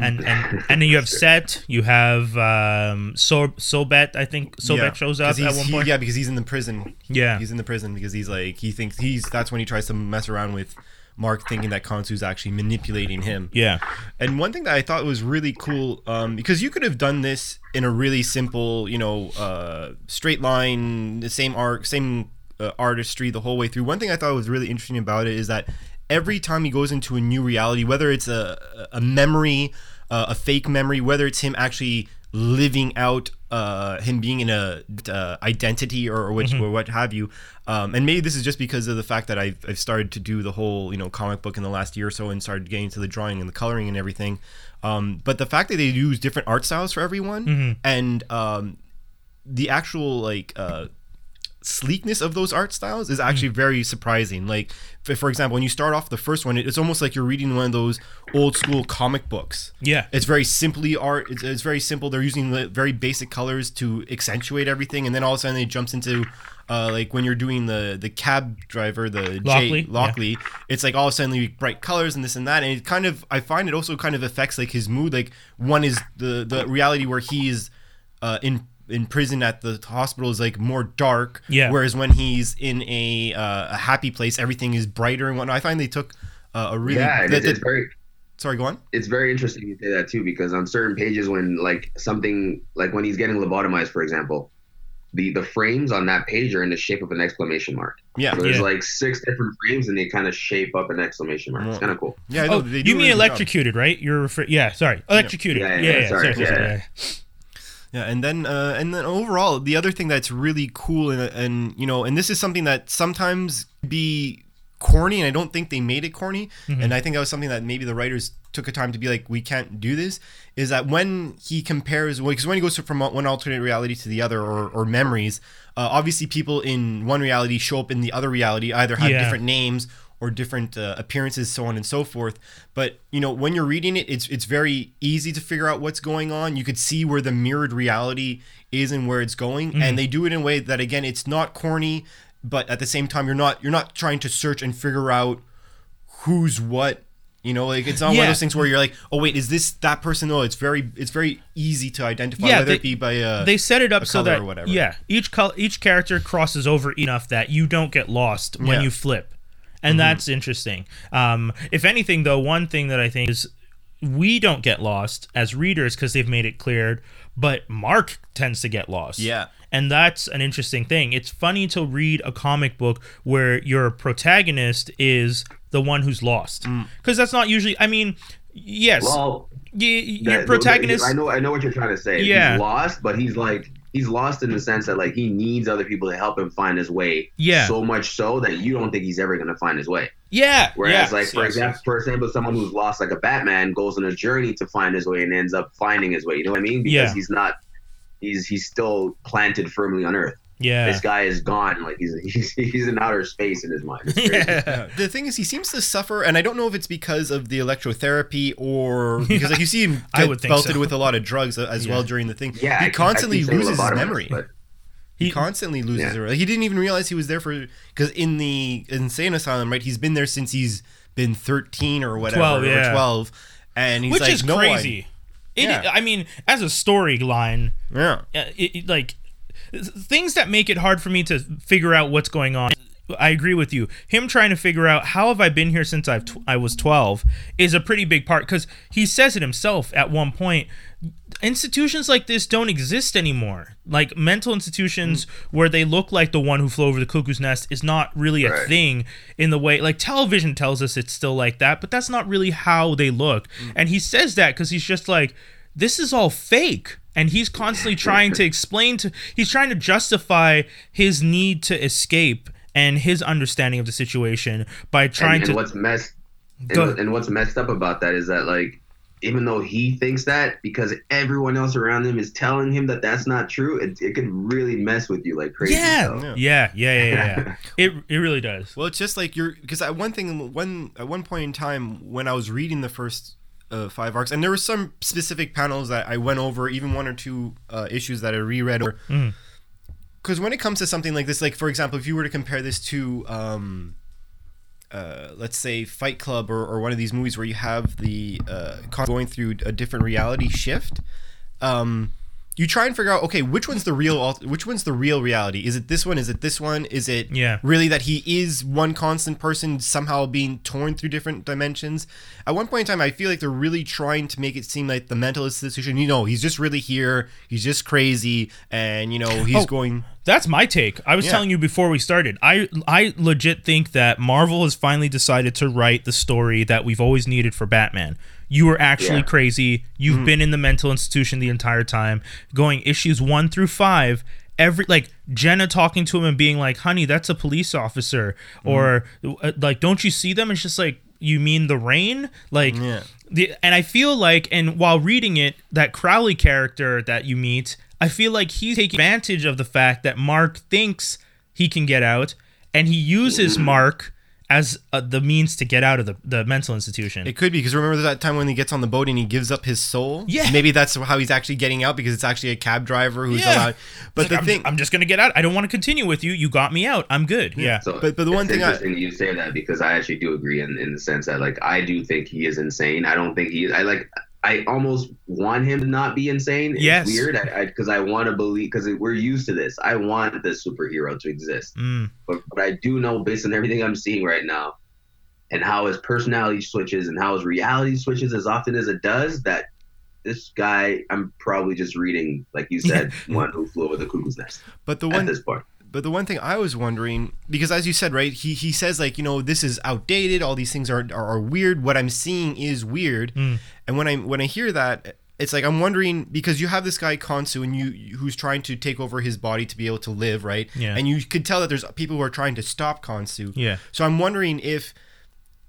and and and then you have Set you have um so Sobet I think Sobet Yeah, shows up at one he- point yeah, because he's in the prison. Yeah. he's in the prison because he's like he thinks he's that's when he tries to mess around with Mark, thinking that Khonshu's actually manipulating him. yeah And one thing that I thought was really cool, um, because you could have done this in a really simple, you know, uh, straight line, the same arc, same uh, artistry the whole way through. One thing I thought was really interesting about it is that every time he goes into a new reality, whether it's a a memory, uh, a fake memory, whether it's him actually living out uh, him being in a uh, identity or, or which or what have you. Um, and maybe this is just because of the fact that I've, I've started to do the whole you know comic book in the last year or so and started getting to the drawing and the coloring and everything. Um, but the fact that they use different art styles for everyone and um, the actual like uh, sleekness of those art styles is actually very surprising. Like, for, example, when you start off the first one, it's almost like you're reading one of those old school comic books. Yeah. It's very simply art. It's, it's very simple. They're using the very basic colors to accentuate everything, and then all of a sudden it jumps into. Uh, like when you're doing the the cab driver, the Lockley, J, Lockley, it's like all of a sudden like bright colors and this and that, and it kind of I find it also kind of affects like his mood. Like one is the the reality where he's uh, in in prison at the hospital is like more dark. Yeah. Whereas when he's in a uh, a happy place, everything is brighter and whatnot. I find they took uh, a really yeah, and that- it's, it's very sorry, go on. it's very interesting you say that too because on certain pages when like something like when he's getting lobotomized, for example, the the frames on that page are in the shape of an exclamation mark. Yeah. So there's Yeah. like six different frames and they kind of shape up an exclamation mark. It's kind of cool. Yeah, Oh, they do you mean really good job. electrocuted, right? You're refer- yeah, sorry, electrocuted. Yeah, Yeah, yeah, yeah, sorry, sorry, sorry, yeah. and then uh, and then overall, the other thing that's really cool and and you know, and this is something that sometimes be corny, and I don't think they made it corny, and I think that was something that maybe the writers took a time to be like, we can't do this. Is that when he compares, because when he goes from one alternate reality to the other, or, or memories, uh, obviously people in one reality show up in the other reality, either have Yeah. different names or different uh, appearances, so on and so forth. But you know, when you're reading it, it's it's very easy to figure out what's going on. You could see where the mirrored reality is and where it's going, and they do it in a way that again, it's not corny, but at the same time, you're not you're not trying to search and figure out who's what. You know, like it's not one of those things where you're like, oh wait, is this that person? No, it's very it's very easy to identify Yeah, whether they- it be by uh, they set it up so that or whatever. yeah, each color, each character crosses over enough that you don't get lost when Yeah. Mm-hmm. you flip, and that's interesting. Um, if anything, though, one thing that I think is we don't get lost as readers because they've made it clear, but Mark tends to get lost. Yeah. And that's an interesting thing. It's funny to read a comic book where your protagonist is the one who's lost. Mm. Because that's not usually, I mean, yes, Well, y- your that- protagonist. I know I know what you're trying to say. Yeah. He's lost, but he's like he's lost in the sense that like he needs other people to help him find his way. Yeah. So much so that you don't think he's ever gonna find his way. Yeah. Whereas, yes, like for yes, example, yes. for example, someone who's lost, like a Batman, goes on a journey to find his way and ends up finding his way. You know what I mean? Because Yeah. he's not, he's he's still planted firmly on Earth. Yeah. This guy is gone. Like he's he's he's in outer space in his mind. It's crazy. yeah. Yeah. The thing is, he seems to suffer, and I don't know if it's because of the electrotherapy or because, like, you see him I would think belted so. with a lot of drugs as Yeah. well during the thing. Yeah, he keep- constantly I loses his lobotomized, memory. but- He, He- constantly loses Yeah. it. He didn't even realize he was there for because in the insane asylum, right? He's been there since he's been thirteen or whatever, 12, yeah. or twelve, and he's Which like, is no, I- crazy. It, Yeah. I mean, as a storyline, yeah, uh, it, it, like things that make it hard for me to figure out what's going on. I agree with you. Him trying to figure out how have I been here since I've tw- I was 12 is a pretty big part because he says it himself at one point. Institutions like this don't exist anymore. Like mental institutions mm. where they look like the one who flew over the cuckoo's nest is not really a Right. thing in the way like television tells us it's still like that, but that's not really how they look. Mm. And he says that because he's just like, this is all fake. And he's constantly trying to explain to, he's trying to justify his need to escape and his understanding of the situation by trying and, and to. what's messed and, and what's messed up about that is that like even though he thinks that because everyone else around him is telling him that that's not true it, it could really mess with you like crazy yeah, so. yeah, yeah, yeah, yeah, yeah. it it really does. Well, it's just like you're because at one thing, when at one point in time when I was reading the first uh, five arcs, and there were some specific panels that I went over, even one or two uh, issues that I reread. Or Mm. because when it comes to something like this, like for example, if you were to compare this to, um, uh, let's say Fight Club or, or one of these movies where you have the uh, going through a different reality shift. Um, you try and figure out okay which one's the real which one's the real reality is it this one is it this one is it Yeah. really that he is one constant person somehow being torn through different dimensions at one point in time i feel like they're really trying to make it seem like the mental institution you know he's just really here he's just crazy and you know he's Oh. going That's my take. I was Yeah. telling you before we started. I I legit think that Marvel has finally decided to write the story that we've always needed for Batman. You were actually Yeah. crazy. You've been in the mental institution the entire time, going issues 1 through 5 every like Jenna talking to him and being like, "Honey, that's a police officer." Or uh, like, "Don't you see them?" It's just like, "You mean the rain?" Like Yeah. the and I feel like and while reading it, that Crowley character that you meet, I feel like he's taking advantage of the fact that Mark thinks he can get out, and he uses Mark as uh, the means to get out of the, the mental institution. It could be because remember that time when he gets on the boat and he gives up his soul. Yeah. maybe that's how he's actually getting out because it's actually a cab driver who's Yeah. allowed. But It's the I'm, thing, I'm just gonna get out. I don't want to continue with you. You got me out. I'm good. Yeah. So But- but the one thing I- interesting you say that because I actually do agree in, in the sense that like I do think he is insane. I don't think he. I like. I almost want him to not be insane. It's Yes. weird. I because I, want to believe because we're used to this. I want this superhero to exist, Mm, but but I do know based on everything I'm seeing right now, and how his personality switches and how his reality switches as often as it does that. This guy, I'm probably just reading, like you said, one who flew over the cuckoo's nest but the one at this point. But the one thing I was wondering, because as you said, right, he he says like, you know, this is outdated. All these things are are, are weird. What I'm seeing is weird. Mm. And when I when I hear that, it's like I'm wondering because you have this guy Khonshu and you who's trying to take over his body to be able to live, right? Yeah. And you could tell that there's people who are trying to stop Khonshu. yeah. So I'm wondering if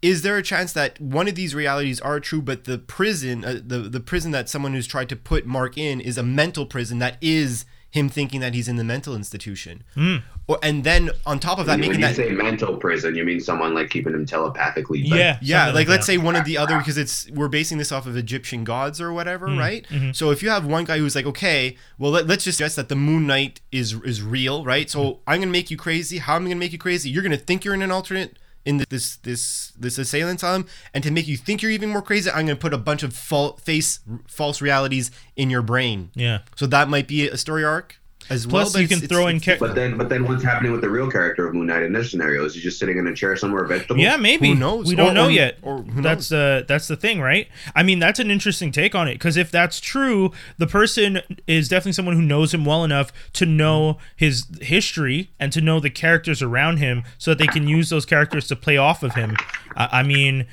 is there a chance that one of these realities are true, but the prison, uh, the the prison that someone who's tried to put Mark in is a mental prison that is him thinking that he's in the mental institution, Mm. or and then on top of that, when making you that say mental prison, you mean someone like keeping him telepathically. like- Yeah. yeah, something like let's say one of the other because it's we're basing this off of Egyptian gods or whatever, Mm, right? mm-hmm. So if you have one guy who's like, okay, well let, let's just guess that the Moon Knight is is real, right? So Mm-hmm. I'm gonna make you crazy. How am I gonna make you crazy? You're gonna think you're in an alternate in this this this assailant asylum, and to make you think you're even more crazy, I'm gonna put a bunch of fal- face false realities in your brain. Yeah. So that might be a story arc as well. Plus, but you can throw in. it's- Ca- But then, but then, what's happening with the real character of Moon Knight in this scenario? Is he just sitting in a chair somewhere, vegetable? Yeah, maybe. Who knows? We don't Or- know or- yet. or who that's the that's the thing, right? I mean, that's an interesting take on it because if that's true, the person is definitely someone who knows him well enough to know his history and to know the characters around him, so that they can use those characters to play off of him. I I mean.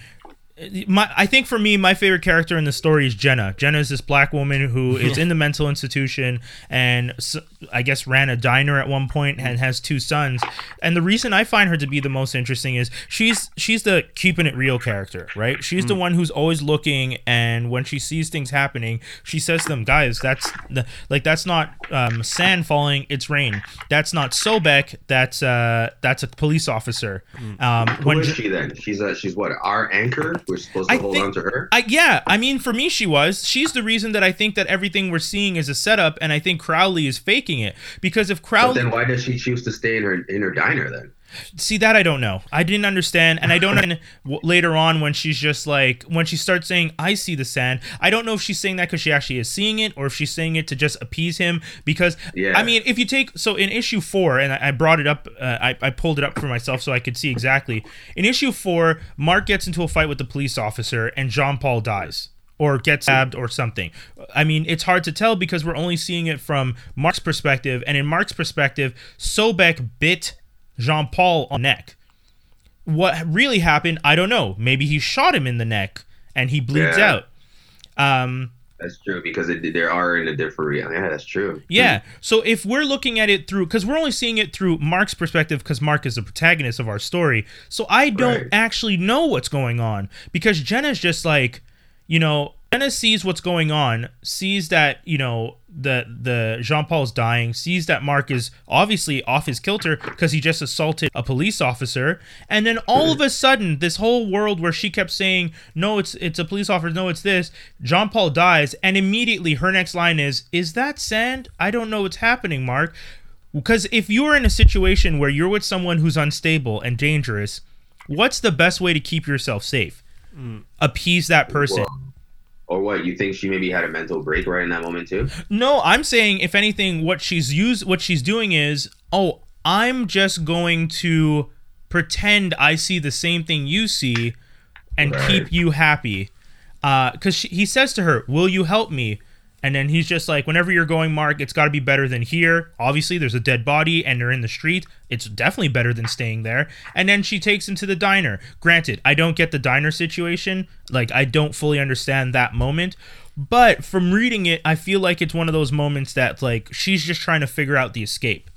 My, I think for me, my favorite character in the story is Jenna. Jenna is this black woman who is in the mental institution and I guess ran a diner at one point and has two sons. And the reason I find her to be the most interesting is she's she's the keeping it real character, right? She's the one who's always looking, and when she sees things happening, she says to them, "Guys, that's the, like that's not um, sand falling; it's rain. That's not Sobek. That's uh, that's a police officer." Um, Who when is she then? She's a, she's what our anchor. We're supposed to I hold think- on to her. I, yeah, I mean, for me, she was. She's the reason that I think that everything we're seeing is a setup, and I think Crowley is faking it because if But Crowley, then why does she choose to stay in her in her diner then? See that I don't know. I didn't understand, and I don't. know later on, when she's just like when she starts saying, "I see the sand," I don't know if she's saying that because she actually is seeing it, or if she's saying it to just appease him. Because Yeah. I mean, if you take so in issue four, and I, I brought it up, uh, I, I pulled it up for myself so I could see exactly. In issue four, Mark gets into a fight with the police officer, and Jean Paul dies. Or gets stabbed or something. I mean, it's hard to tell because we're only seeing it from Mark's perspective. And in Mark's perspective, Sobek bit Jean Paul on the neck. What really happened, I don't know. Maybe he shot him in the neck and he bleeds Yeah. out. Um, That's true because it, they are in a different reality. Yeah, that's true. yeah. So if we're looking at it through, because we're only seeing it through Mark's perspective, because Mark is the protagonist of our story. So I don't Right. actually know what's going on because Jenna's just like, you know, Jenna sees what's going on, sees that you know the the Jean Paul's dying, sees that Mark is obviously off his kilter because he just assaulted a police officer, and then all of a sudden, this whole world where she kept saying, "No, it's it's a police officer. No, it's this." Jean Paul dies, and immediately her next line is, "Is that sand? I don't know what's happening, Mark." Because if you're in a situation where you're with someone who's unstable and dangerous, what's the best way to keep yourself safe? Mm. Appease that person. Well, Or what? You think she maybe had a mental break right in that moment too? No, I'm saying if anything, what she's used, what she's doing is, oh, I'm just going to pretend I see the same thing you see, and Right. keep you happy. Uh, because he says to her, "Will you help me?" And then he's just like, "Whenever you're going, Mark, it's got to be better than here. Obviously, there's a dead body, and they're in the street. It's definitely better than staying there." And then she takes him to the diner. Granted, I don't get the diner situation. Like, I don't fully understand that moment. But from reading it, I feel like it's one of those moments that like she's just trying to figure out the escape.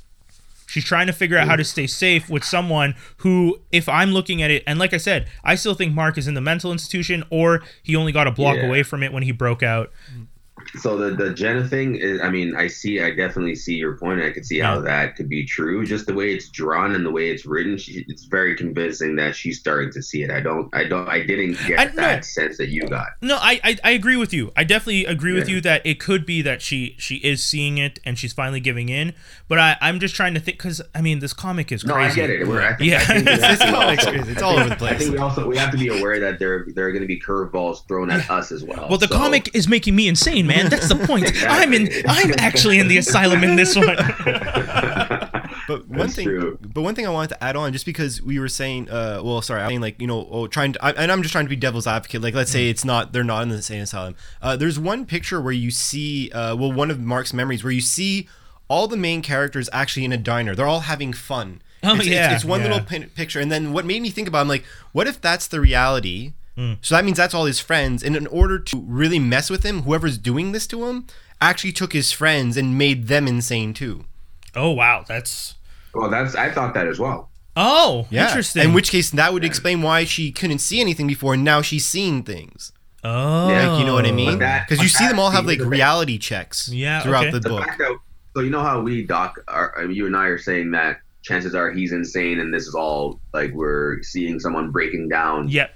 She's trying to figure out how to stay safe with someone who, if I'm looking at it, and like I said, I still think Mark is in the mental institution, or he only got a block Yeah. away from it when he broke out. So the the Jenna thing is, I mean, I see, I definitely see your point, I can see how that could be true. Just the way it's drawn and the way it's written, she, it's very convincing that she's starting to see it. I don't, I don't, I didn't get I- that no. sense that you got. No, I, I I agree with you. I definitely agree with you that it could be that she she is seeing it and she's finally giving in. But I I'm just trying to think because I mean this comic is crazy. No. I get it. We're, I think, Yeah. I This comic's crazy. It's all over the place. I think we also we have to be aware that there there are going to be curveballs thrown at us as well. Well, the So- comic is making me insane, man. That's the point. I'm in. I'm actually in the asylum in this one. But one That's thing, true. but one thing I wanted to add on, just because we were saying, uh, well, sorry, I mean, like you know, oh, trying to, I, and I'm just trying to be devil's advocate. Like, let's say it's not, they're not in the insane asylum. Uh, there's one picture where you see, uh, well, one of Mark's memories where you see all the main characters actually in a diner. They're all having fun. Oh, it's, it's- yeah, it's, one yeah. little pin- picture, and then what made me think about, I'm like, what if that's the reality? Hmm. So that means that's all his friends, and in order to really mess with him, whoever's doing this to him actually took his friends and made them insane too. Oh wow, that's well, that's I thought that as well. oh Yeah. interesting. In which case, that would explain why she couldn't see anything before, and now she's seeing things. oh Yeah, Like, you know what I mean? Because you see them all have like the thing- reality checks. Yeah, Throughout okay. the the book. fact that so you know how we doc are you and I are saying that chances are he's insane and this is all like we're seeing someone breaking down Yeah,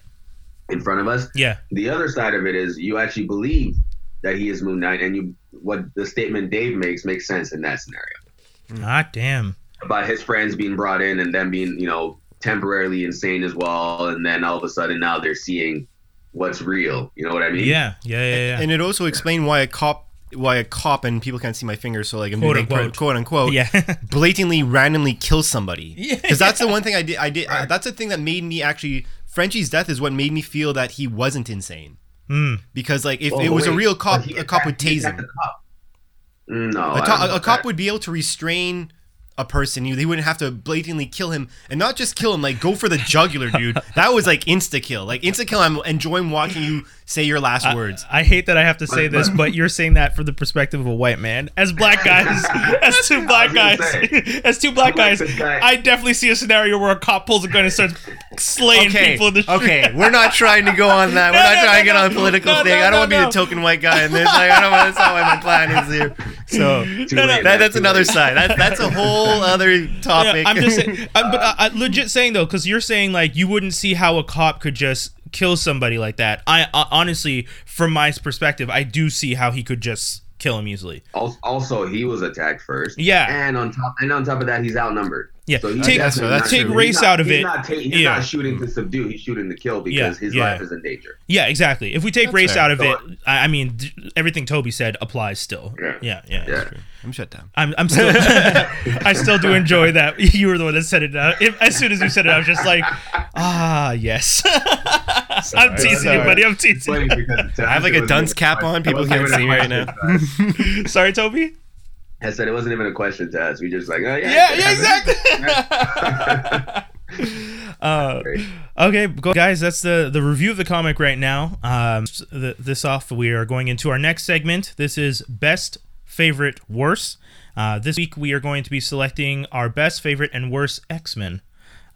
in front of us. yeah, The other side of it is you actually believe that he is Moon Knight and you what the statement Dave makes makes sense in that scenario ah damn. about his friends being brought in and them being you know temporarily insane as well and then all of a sudden now they're seeing what's real. You know what I mean? Yeah, yeah, yeah, yeah. And it also explained why a cop, why a cop, and people can't see my fingers, so like I'm Quote, doing like, unquote. quote unquote, yeah. blatantly randomly kill somebody. Yeah. Because that's the one thing I did. I did. Right. that's the thing that made me actually. Frenchie's death is what made me feel that he wasn't insane. Mm. Because like if Well, it was a real cop, a cop would tase him. the cop. No, A, I to- a- a cop would be able to restrain a person. You, they wouldn't have to blatantly kill him, and not just kill him, like go for the jugular, dude. That was like insta kill. Like insta kill. I'm enjoying watching you say your last words. I hate that I have to say this, but you're saying that from the perspective of a white man. As black guys, as two black guys, was as two black like guys, guy. I definitely see a scenario where a cop pulls a gun and starts slaying Okay, people in the street. okay, we're not trying to go on that. We're No, not no, trying no, to get on a political No, thing. no, I don't no, want to be no. the token white guy in this. Like, I don't. Want. That's not what my plan is here. So No, no, late, that, that's another late. side. That, that's a whole other Yeah, topic. I'm just saying, I'm, but I, I legit saying though, because you're saying like you wouldn't see how a cop could just kill somebody like that. I uh, honestly, from my perspective, I do see how he could just kill him easily. Also, he was attacked first. Yeah. and on top and on top of that, he's outnumbered. Yeah, so take- definitely that's not take race not- out of he's it. Not ta- he's Yeah. not shooting to subdue. He's shooting to kill because Yeah, his yeah. life is in danger. Yeah, exactly. If we take That's race fair. out of So- it, I, I mean, d- everything Toby said applies still. Yeah. yeah, yeah. Yeah. I'm shut down. I'm, I'm still, I still do enjoy that. You were the one that said it. Uh, if, as soon as you said it, I was just like, ah, yes. I'm teasing you, buddy. I'm teasing. funny because I have like a dunce cap on. People can't see me right now. Sorry, Toby. I said it wasn't even a question to us. We just like, oh yeah, Yeah, yeah, exactly. uh, okay, guys. That's the the review of the comic right now. Um, the, this off, we are going into our next segment. This is best, favorite, worst. Uh, this week we are going to be selecting our best, favorite, and worst X Men.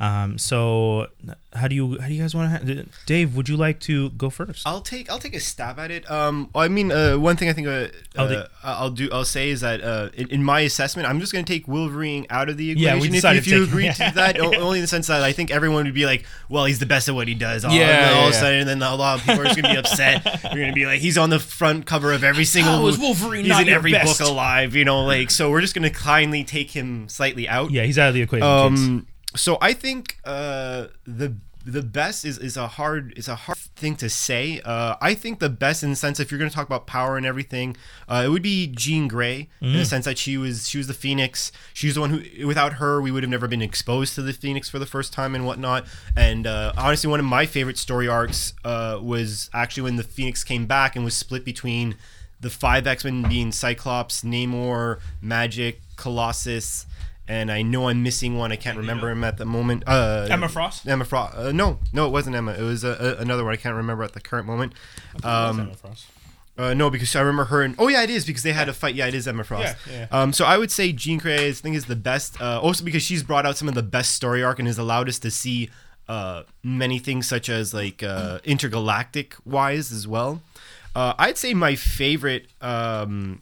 Um, so how do you how do you guys want to? Ha- Dave, would you like to go first? I'll take I'll take a stab at it. Um, I mean, uh, one thing I think uh, Oh, uh, I'll do I'll say is that uh, in, in my assessment, I'm just going to take Wolverine out of the Yeah, equation. we if, decided if you agree to that, only in the sense that I think everyone would be like, well, he's the best at what he does. All, Yeah, and all yeah, of a yeah. sudden, and then a lot of people are just going to be upset. You're going to be like, he's on the front cover of every single. How is Wolverine He's not in every best? book alive. You know, like so. We're just going to kindly take him slightly out. yeah, he's out of the equation. Um, so I think uh, the the best is, is a hard it's a hard thing to say. Uh, I think the best in the sense if you're going to talk about power and everything, uh, it would be Jean Grey in the sense that she was she was the Phoenix. She's the one who without her we would have never been exposed to the Phoenix for the first time and whatnot. And uh, honestly, one of my favorite story arcs uh, was actually when the Phoenix came back and was split between the five X Men being Cyclops, Namor, Magik, Colossus. And I know I'm missing one. I can't remember him at the moment. Uh, Emma Frost? Emma Frost. Uh, no, no, it wasn't Emma. It was uh, uh, another one. I can't remember at the current moment. Um, Emma Frost. uh, no, because I remember her. And, oh yeah, it is because they had a fight. Yeah, it is Emma Frost. Yeah, Um, so I would say Jean Grey. I think is the best. Uh, also because she's brought out some of the best story arc and has allowed us to see uh, many things such as like uh, intergalactic wise as well. Uh, I'd say my favorite. Um,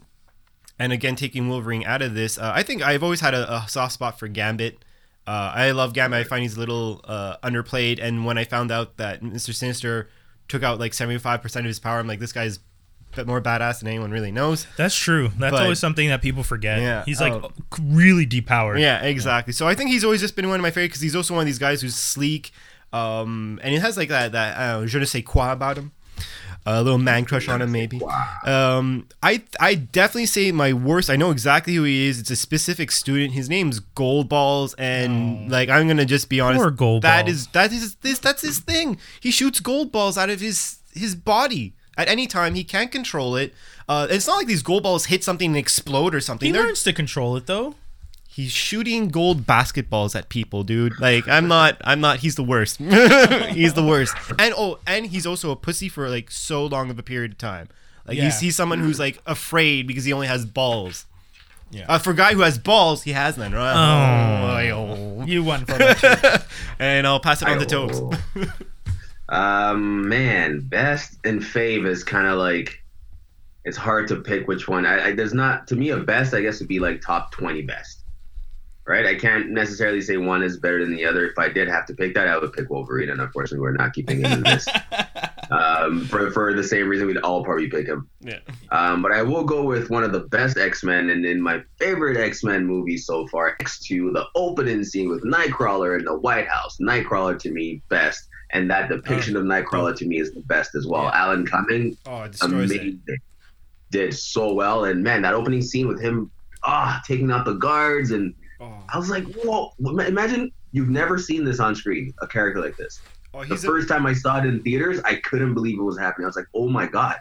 and again, taking Wolverine out of this, uh, I think I've always had a, a soft spot for Gambit. Uh, I love Gambit. I find he's a little uh, underplayed. And when I found out that Mister Sinister took out like seventy five percent of his power, I'm like, this guy's a bit more badass than anyone really knows. That's true. That's But- always something that people forget. Yeah, He's like oh. really depowered. Yeah, exactly. So I think he's always just been one of my favorite because he's also one of these guys who's sleek, um, and he has like that that uh, je ne sais quoi about him. A little man crush on him, maybe. Um, I I definitely say my worst. I know exactly who he is. It's a specific student. His name's Gold Balls, and like I'm gonna just be honest. Poor Gold That is that is this that's his thing. He shoots gold balls out of his his body at any time. He can't control it. Uh, it's not like these gold balls hit something and explode or something. He They're learns to control it though. He's shooting gold basketballs at people, dude. Like I'm not I'm not he's the worst. he's the worst. And oh, and he's also a pussy for like so long of a period of time. Like Yeah. he's he's someone who's like afraid because he only has balls. Yeah. Uh, for a guy who has balls, he has none. Right? Oh. You won for that. And I'll pass it on to Tobes. um, man, best and fave is kind of like it's hard to pick which one. I, I there's not to me a best. I guess would be like top twenty best. Right, I can't necessarily say one is better than the other. If I did have to pick that, I would pick Wolverine, and unfortunately, we're not keeping him in this. um, for for the same reason, we'd all probably pick him. yeah. Um, but I will go with one of the best X Men, and in my favorite X Men movie so far, X2, the opening scene with Nightcrawler in the White House. Nightcrawler to me, best. And that depiction of Nightcrawler to me is the best as well. Yeah. Alan Cumming, Oh, it destroys it. amazing. Did so well. And man, that opening scene with him ah taking out the guards. And Oh, I was like, whoa, imagine you've never seen this on screen, a character like this. oh The he's a, first time I saw it in theaters, I couldn't believe it was happening. I was like, oh my God,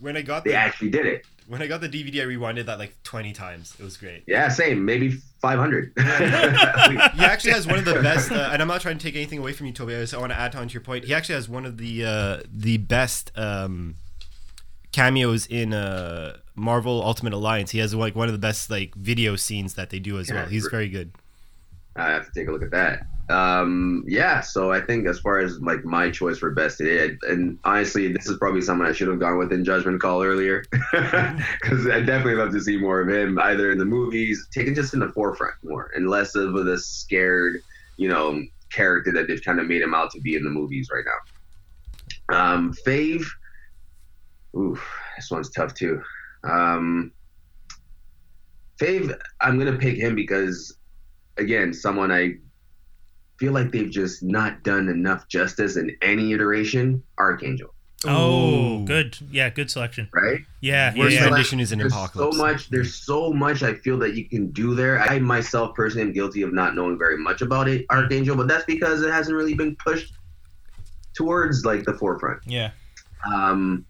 when I got they the actually did it. when I got the DVD, I rewinded that like 20 times. It was great. Yeah, same. Maybe 500. he actually has one of the best, uh, and I'm not trying to take anything away from you, Toby. I just want to add on to your point. He actually has one of the uh, the best um, cameos in uh, Marvel Ultimate Alliance. He has like one of the best like video scenes that they do as Yeah, well. He's very good. I have to take a look at that. Um, yeah, so I think as far as like my choice for best today, and honestly, this is probably someone I should have gone with in Judgment Call earlier, because I definitely love to see more of him either in the movies, taken just in the forefront more, and less of the scared, you know, character that they've kind of made him out to be in the movies right now. Um, Fave, oof, this one's tough too. Um, Fave, I'm gonna pick him because again, someone I feel like they've just not done enough justice in any iteration. Archangel, oh, Ooh. good. Yeah, good selection. right? Yeah, yeah, Worst yeah. rendition is in There's Apocalypse. so much. There's so much I feel that you can do there. I myself personally am guilty of not knowing very much about it, Archangel, but that's because it hasn't really been pushed towards like the forefront. Yeah. um,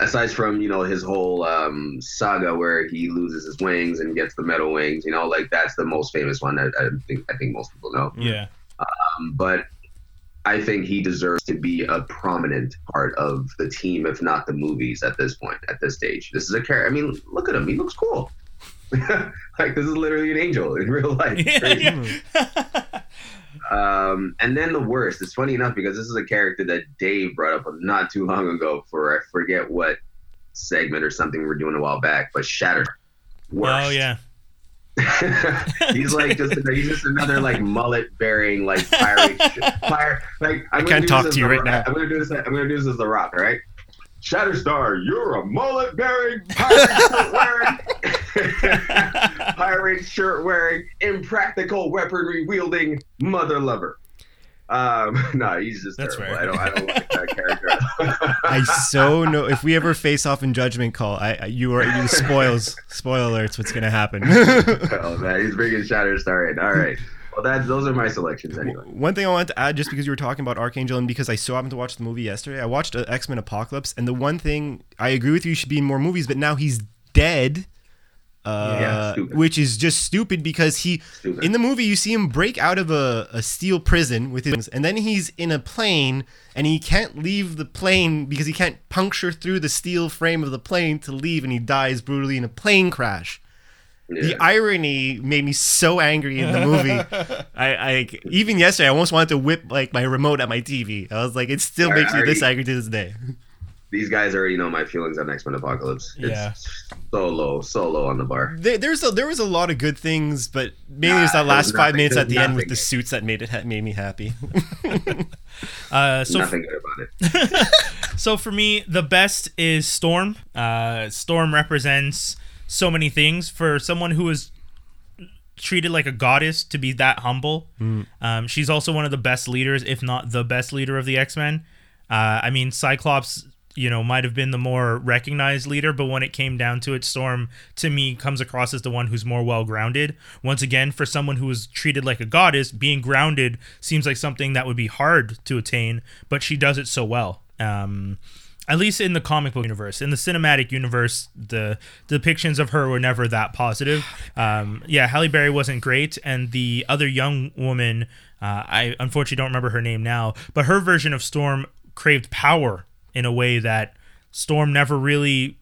aside from you know his whole um, saga where he loses his wings and gets the metal wings, you know, like that's the most famous one. I, I think I think most people know. Yeah. Um, but I think he deserves to be a prominent part of the team, if not the movies, at this point, at this stage. This is a character. I mean, look at him; he looks cool. like this is literally an angel in real life. Yeah, Crazy. yeah. Um, and then the worst. It's funny enough because this is a character that Dave brought up not too long ago for I forget what segment or something we were doing a while back, but Shatter. Worst. Oh yeah. he's like just he's just another like mullet bearing like pirate fire like I'm gonna can't talk to you right now. I'm gonna do this I'm gonna do this as the rock, all right? Shatterstar, you're a mullet bearing pirate pirate shirt wearing impractical weaponry wielding mother lover. Um, no, he's just That's terrible. fair. I don't, I don't like that character. I so know if we ever face off in Judgment Call, I, I you are you spoils spoil alerts. What's gonna happen? oh man, he's bringing Shatterstar in. All right. Well, that those are my selections anyway. One thing I wanted to add, just because you were talking about Archangel, and because I so happened to watch the movie yesterday, I watched uh, X Men Apocalypse, and the one thing I agree with you, he should be in more movies, but now he's dead. Uh, Yeah, stupid. which is just stupid because he Stupid. in the movie you see him break out of a, a steel prison with his and then he's in a plane and he can't leave the plane because he can't puncture through the steel frame of the plane to leave and he dies brutally in a plane crash the irony made me so angry in the movie. I, I even yesterday I almost wanted to whip like my remote at my TV. I was like, it still I- makes me I this angry to this day. These guys already know my feelings on X Men Apocalypse. It's Yeah. so low, so low on the bar. There, there's a, there was a lot of good things, but mainly it's Nah, that last five minutes at the end with the suits that made it ha- made me happy. Uh, so Nothing good about it. So for me, the best is Storm. Uh, Storm represents so many things. For someone who is treated like a goddess to be that humble, um, she's also one of the best leaders, if not the best leader of the X Men. Uh, I mean, Cyclops, you know, might have been the more recognized leader, but when it came down to it, Storm to me comes across as the one who's more well grounded. Once again, for someone who is treated like a goddess, being grounded seems like something that would be hard to attain, but she does it so well. Um, at least in the comic book universe. In the cinematic universe, the depictions of her were never that positive. Um, yeah, Halle Berry wasn't great, and the other young woman, uh, I unfortunately don't remember her name now, but her version of Storm craved power in a way that Storm never really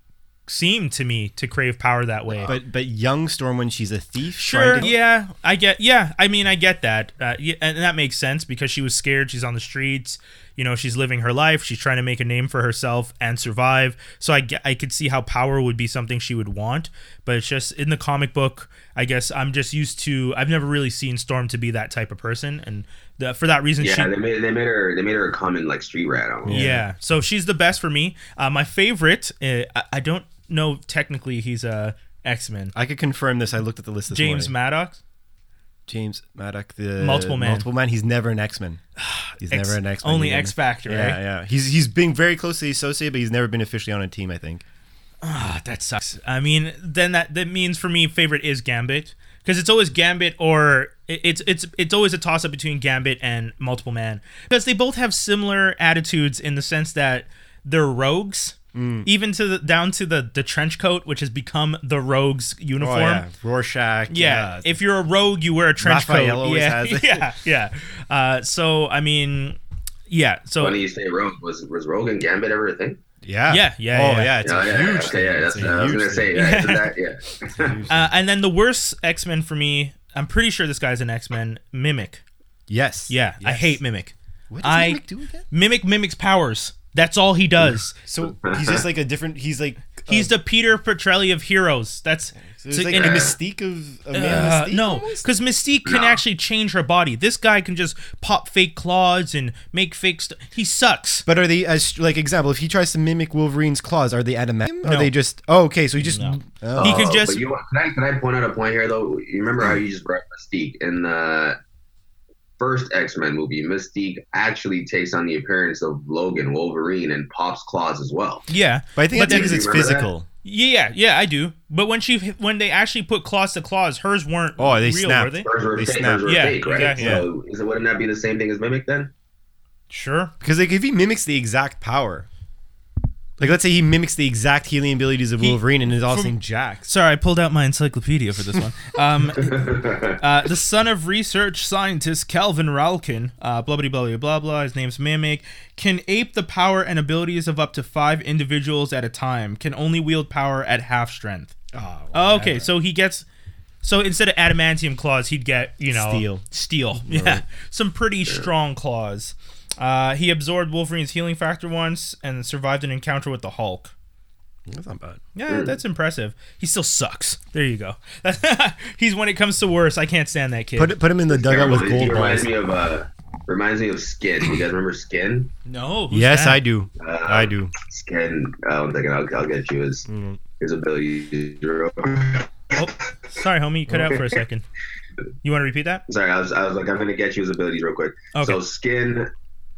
seemed to me to crave power that way. but but young Storm when she's a thief. Sure. to- Yeah, I get. Yeah, I mean, I get that. Uh, yeah, and that makes sense because she was scared. She's on the streets. You know, she's living her life. She's trying to make a name for herself and survive. So I I could see how power would be something she would want. But it's just in the comic book. I guess I'm just used to. I've never really seen Storm to be that type of person, and the, for that reason, Yeah, she. they made they made her they made her a common like street rat. Almost. Yeah. So she's the best for me. Uh, my favorite. Uh, I, I don't know technically he's a X Men. I could confirm this. I looked at the list this James morning. Madrox. James Madrox, the Multiple Man. Multiple Man. He's never an X Men. He's X- never an X Men. only X Factor, Yeah, right? yeah. He's he's been very closely associated, but he's never been officially on a team. I think. Ah, that sucks. I mean, then that that means for me, favorite is Gambit because it's always Gambit or it's it's it's always a toss up between Gambit and Multiple Man because they both have similar attitudes in the sense that they're rogues. Mm. Even to the down to the the trench coat, which has become the rogue's uniform. Oh, yeah. Rorschach. Yeah, if you're a rogue, you wear a trench Raphael coat. always yeah, has it. yeah, yeah. Uh, so I mean, yeah. So Funny you say Rogue. Was was Rogue and Gambit ever a thing? yeah, Yeah, yeah, Oh yeah. yeah, it's yeah, a yeah, huge okay, thing. yeah, that's It's a I was gonna say thing. yeah, that yeah. uh, and then the worst X Men for me, I'm pretty sure this guy's an X Men. Mimic. Yes. Yeah, I hate Mimic. What does I- Mimic do again? Mimic mimics powers. That's all he does. So he's just like a different. He's like He's the Peter Petrelli of heroes. That's So it's so- like and- a mystique of a man uh, mystique no, because Mystique can No. actually change her body. This guy can just pop fake claws and make fake stuff. He sucks. But are they as like example? If he tries to mimic Wolverine's claws, are they adamantium? No. Are they just? Oh, okay. So he just. No. Oh. He could Oh, just- you, can, I, can I point out a point here though? You remember how you just brought Mystique in the first X Men movie? Mystique actually takes on the appearance of Logan Wolverine and pops claws as well. Yeah, But I think But that's because it's Remember that? physical. yeah, yeah. I do. But when she when they actually put claws to claws, hers weren't. Oh, they real, snapped. were they? Hers were, They fake, snap. hers were Yeah, fake, right? exactly. So is it, wouldn't that be the same thing as Mimic then? Sure. Because like if he mimics the exact power, like let's say he mimics the exact healing abilities of He- Wolverine and is all from- saying Jax. Sorry, I pulled out my encyclopedia for this one. Um, uh, the son of research scientist Calvin Rankin, uh, blah blah blah blah blah blah. His name's Mimic. Can ape the power and abilities of up to five individuals at a time. Can only wield power at half strength. Oh, okay, so he gets. So instead of adamantium claws, he'd get you know Steel. Steel, yeah, some pretty strong claws. Uh, he absorbed Wolverine's healing factor once and survived an encounter with the Hulk. That's not bad. Yeah, that's impressive. He still sucks. There you go. He's when it comes to worse. I can't stand that kid. Put put him in the dugout with He gold reminds balls. me of uh, reminds me of Skin. You guys remember Skin? no. who's Yes, that? I do. Uh, I do. Skin. Uh, one second, I'll, I'll get you his Mm. his ability. Oh, sorry, homie. You cut out for a second. You want to repeat that? Sorry, I was I was like I'm gonna get you his abilities real quick. Okay. So Skin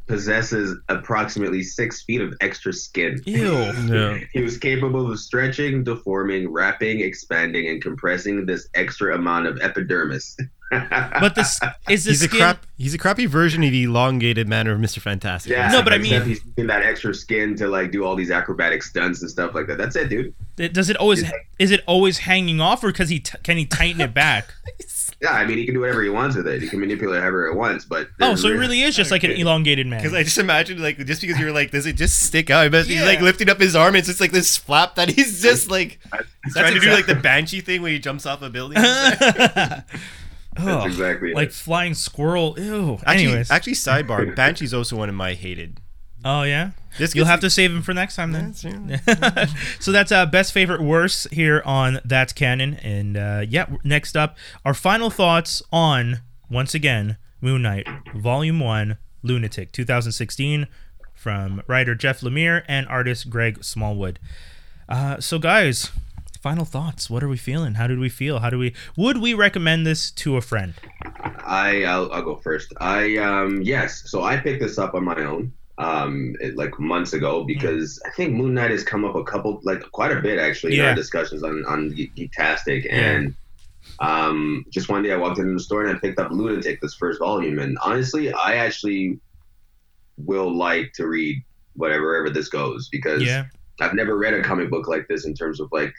possesses approximately six feet of extra skin. Ew. Yeah. He was capable of stretching, deforming, wrapping, expanding, and compressing this extra amount of epidermis. But this is the He's a crap. He's a crappy version of the elongated manner of Mister Fantastic. yeah, No, but I mean- he's in that extra skin to like do all these acrobatic stunts and stuff like that. That's it, dude. it- Does it always? Yeah. Is it always hanging off, or because he t- can he tighten it back? Yeah, I mean, he can do whatever he wants with it. He can manipulate however he wants. But oh, so it really is just like an elongated man. Because I just imagine like just because you're like, does it just stick out? But he's like lifting up his arm. It's just like this flap that he's just like he's trying to do like the banshee thing when he jumps off a building. That's oh, exactly like it. flying squirrel. Ew. Actually, Anyways. actually, sidebar. Banshee's also one of my hated. oh yeah. This You'll have to save him for next time then. That's- yeah. so that's uh, best favorite worst here on that's canon and uh, yeah next up our final thoughts on once again moon knight volume 1 lunatic 2016 from writer jeff lemire and artist greg smallwood uh, so guys final thoughts. What are we feeling? How did we feel? How do we would we recommend this to a friend? I I'll, I'll go first. I um yes, so I picked this up on my own um it, like months ago because I think Moon Knight has come up a couple like quite a bit actually in Yeah. our discussions on on Ge- Geektastic. And um just one day I walked into the store and I picked up Lunatic this first volume. And honestly I actually will like to read whatever wherever this goes because yeah. I've never read a comic book like this in terms of like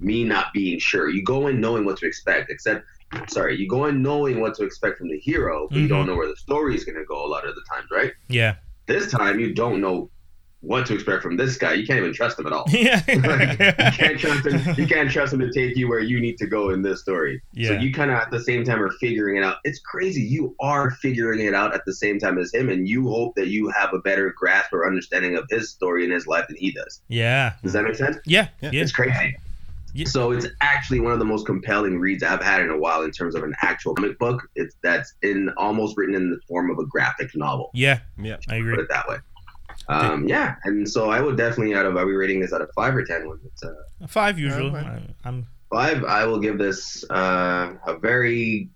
me not being sure. You go in knowing what to expect, except sorry, you go in knowing what to expect from the hero, but you Mhm. don't know where the story is going to go a lot of the times, right? yeah This time you don't know what to expect from this guy. You can't even trust him at all. yeah Like, you can't trust him. You can't trust him to take you where you need to go in this story. Yeah. So you kind of at the same time are figuring it out. It's crazy. You are figuring it out at the same time as him, and you hope that you have a better grasp or understanding of his story and his life than he does. yeah Does that make sense? yeah Yeah. yeah It's crazy. Yeah. So it's actually one of the most compelling reads I've had in a while in terms of an actual comic book. It's that's in almost written in the form of a graphic novel. yeah Yeah. i agree. Put agree it that way. Um, yeah, and so I would definitely out of are we rating this out of five or ten? When It's a five usual fine. I- i'm five. I will give this uh, a very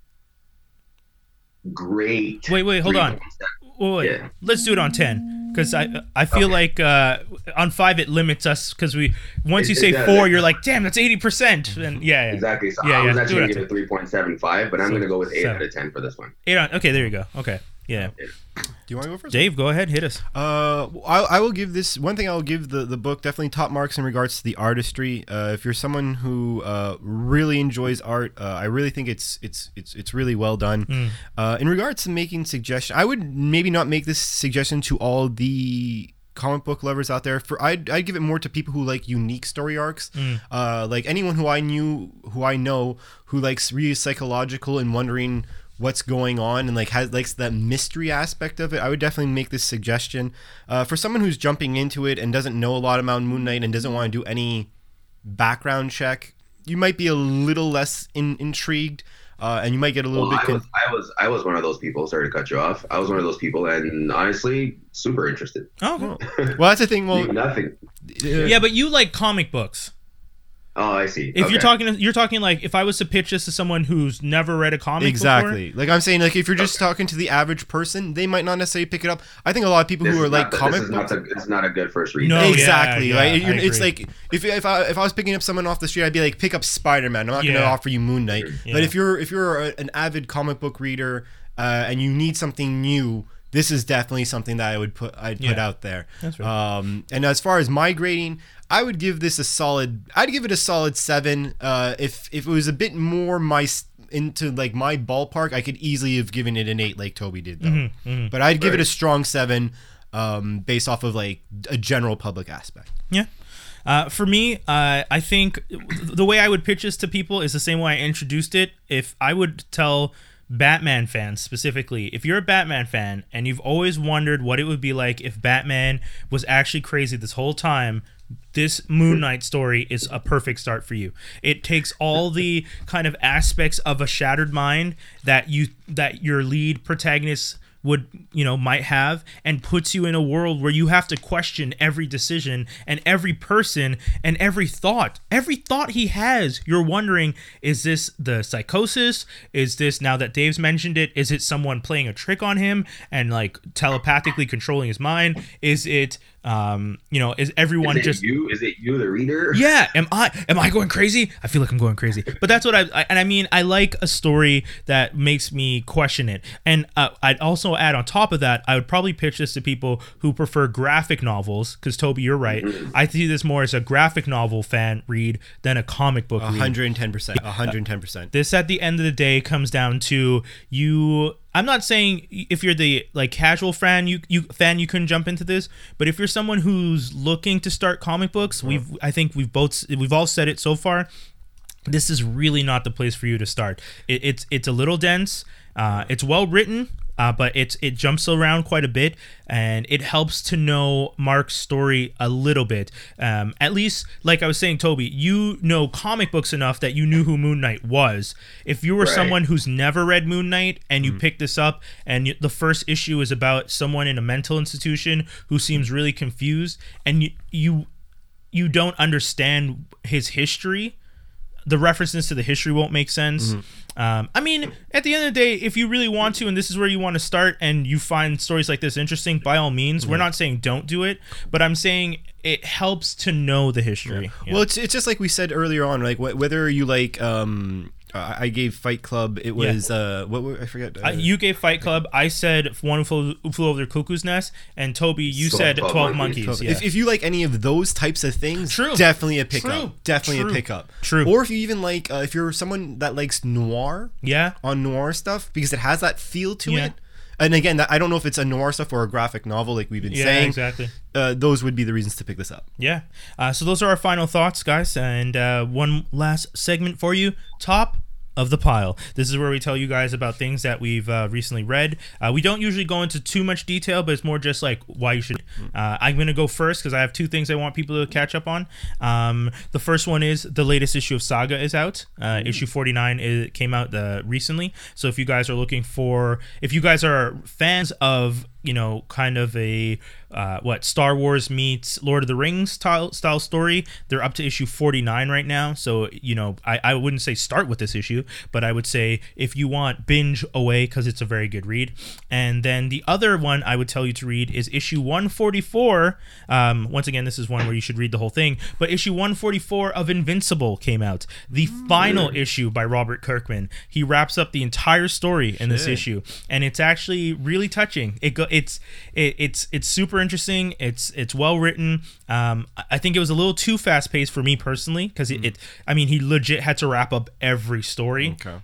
great. wait wait hold on Wait, wait. Yeah. let's do it on ten because I I feel Okay. like uh, on five it limits us because we once you say does, four you're like damn that's eighty percent and yeah yeah Exactly. So Yeah, I was yeah, actually do it going to at give it three point seven five, but I'm So- to go with eight seven. out of ten for this one. eight on okay there you go okay yeah Do you want to go first? Dave go ahead hit us Uh, I, I will give this one thing. I will give the, the book definitely top marks in regards to the artistry. Uh, if you're someone who uh, really enjoys art, uh, I really think it's it's it's it's really well done. Mm. Uh, in regards to making suggestion, I would maybe not make this suggestion to all the comic book lovers out there. For I'd, I'd give it more to people who like unique story arcs. Mm. Uh, like anyone who I knew, who I know, who likes really psychological and wondering what's going on and like has likes that mystery aspect of it i would definitely make this suggestion uh, for someone who's jumping into it and doesn't know a lot about moon knight and doesn't want to do any background check you might be a little less in, intrigued uh, and you might get a little Well, bit I was, I was I was one of those people. Sorry to cut you off. I was one of those people, and honestly, super interested. oh con- well that's the thing well nothing. yeah but you like comic books Oh, I see. if you're Okay. talking you're talking like if I was to pitch this to someone who's never read a comic book. exactly like i'm saying like if you're just Okay. talking to the average person they might not necessarily pick it up i think a lot of people This who are like not the- comic this is not books the, it's not a good first read. No. Oh, yeah, exactly. yeah, like it's like if if I if I was picking up someone off the street, I'd be like, pick up Spider Man. I'm not going to offer you Moon Knight. Yeah. But if you're if you're a, an avid comic book reader uh, and you need something new, this is definitely something that I would put I'd put Yeah. out there. That's right. Um, and as far as my grading, I would give this a solid. I'd give it a solid seven. Uh, if if it was a bit more my into like my ballpark, I could easily have given it an eight, like Toby did, though. Mm-hmm, mm. But I'd give it a strong seven, um, based off of like a general public aspect. Yeah. Uh, for me, uh, I think the way I would pitch this to people is the same way I introduced it. If I would tell Batman fans specifically, if you're a Batman fan and you've always wondered what it would be like if Batman was actually crazy this whole time, this Moon Knight story is a perfect start for you. It takes all the kind of aspects of a shattered mind that you that your lead protagonist would you know might have and puts you in a world where you have to question every decision and every person and every thought. Every thought he has you're wondering is this the psychosis? Is this now that dave's mentioned it is it someone playing a trick on him and like telepathically controlling his mind? Is it um you know is everyone Is it just you? Is it you, the reader? yeah. Am i am i going crazy? I feel like i'm going crazy. But that's what I, I and i mean i like a story that makes me question it. And uh, i'd also add on top of that i would probably pitch this to people who prefer graphic novels because toby you're right. I see this more as a graphic novel fan read than a comic book 110 percent. 110 percent. This at the end of the day comes down to you i'm not saying if you're the like casual fan you you fan you couldn't jump into this but if you're someone who's looking to start comic books we've i think we've both we've all said it so far this is really not the place for you to start. It, it's it's a little dense. Uh, it's well written uh, but it's it jumps around quite a bit and it helps to know mark's story a little bit. Um, at least like i was saying toby you know comic books enough that you knew who moon knight was. If you were Right. someone who's never read moon knight and you pick this up and you, the first issue is about someone in a mental institution who seems really confused and you you, you don't understand his history the references to the history won't make sense. Um, I mean, at the end of the day, if you really want to, and this is where you want to start, and you find stories like this interesting, by all means, we're not saying don't do it, but I'm saying it helps to know the history. Yeah. Well, it's it's just like we said earlier on, like wh- whether you like um I I gave Fight Club. It was uh what were, I forget. Uh, Uh, you gave Fight Club. I said One Flew, Flew Over the Cuckoo's Nest, and Toby, you Twelve- said twelve Monkeys. Monkeys. yeah. If, if you like any of those types of things, True. definitely a True. pickup. Definitely True. a pickup. True. Or if you even like, uh, if you're someone that likes noir yeah, on noir stuff, because it has that feel to Yeah. it. And again, that, I don't know if it's a noir stuff or a graphic novel, like we've been yeah, saying. exactly. Uh, those would be the reasons to pick this up. Yeah. Uh, so those are our final thoughts, guys. And uh, one last segment for you. Top of the pile. This is where we tell you guys about things that we've uh, recently read. Uh, we don't usually go into too much detail, but it's more just like why you should. Uh, I'm going to go first because I have two things I want people to catch up on. Um, the first one is the latest issue of Saga is out. Uh, issue 49 is, came out uh, recently. So if you guys are looking for, if you guys are fans of you know, kind of a uh, what Star Wars meets Lord of the Rings style, style story. They're up to issue 49 right now. So, you know, I, I wouldn't say start with this issue, but I would say if you want, binge away because it's a very good read. And then the other one I would tell you to read is issue 144. Um, once again, this is one where you should read the whole thing, but issue 144 of Invincible came out. The final issue by Robert Kirkman. He wraps up the entire story in this Shit. issue issue, and it's actually really touching. It go, it's it, it's it's super interesting. It's it's well written. Um, I- think it was a little too fast paced for me personally because it, it. I mean, he legit had to wrap up every story Okay.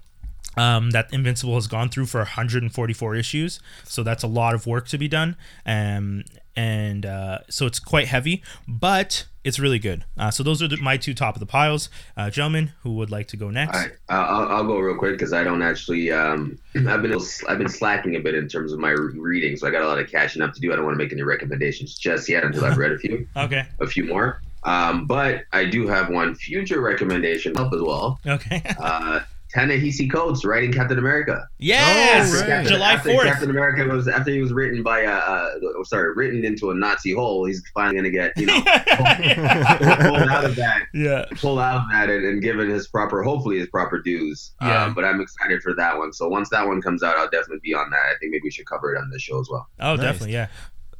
Um, that Invincible has gone through for 144 issues. So that's a lot of work to be done. Um, and uh, so it's quite heavy, but it's really good. Uh, so those are the, my two top of the piles. Uh, gentlemen, who would like to go next? All right, I'll, I'll go real quick because I don't actually. Um, I've been I've been slacking a bit in terms of my reading, so I got a lot of catching up to do. I don't want to make any recommendations just yet until I've read a few, Okay. a few more. Um, but I do have one future recommendation up as well. Okay. Uh, Ta-Nehisi Coates writing Captain America. yes. Oh, right. July 4th. Captain America was after he was written by a uh, sorry written into a Nazi hole. He's finally gonna get you know pulled out of that yeah. pull out of that and, and given his proper, hopefully his proper dues. Yeah. Um, but I'm excited for that one. So once that one comes out, I'll definitely be on that. I think maybe we should cover it on this show as well. Oh, Nice. definitely. Yeah.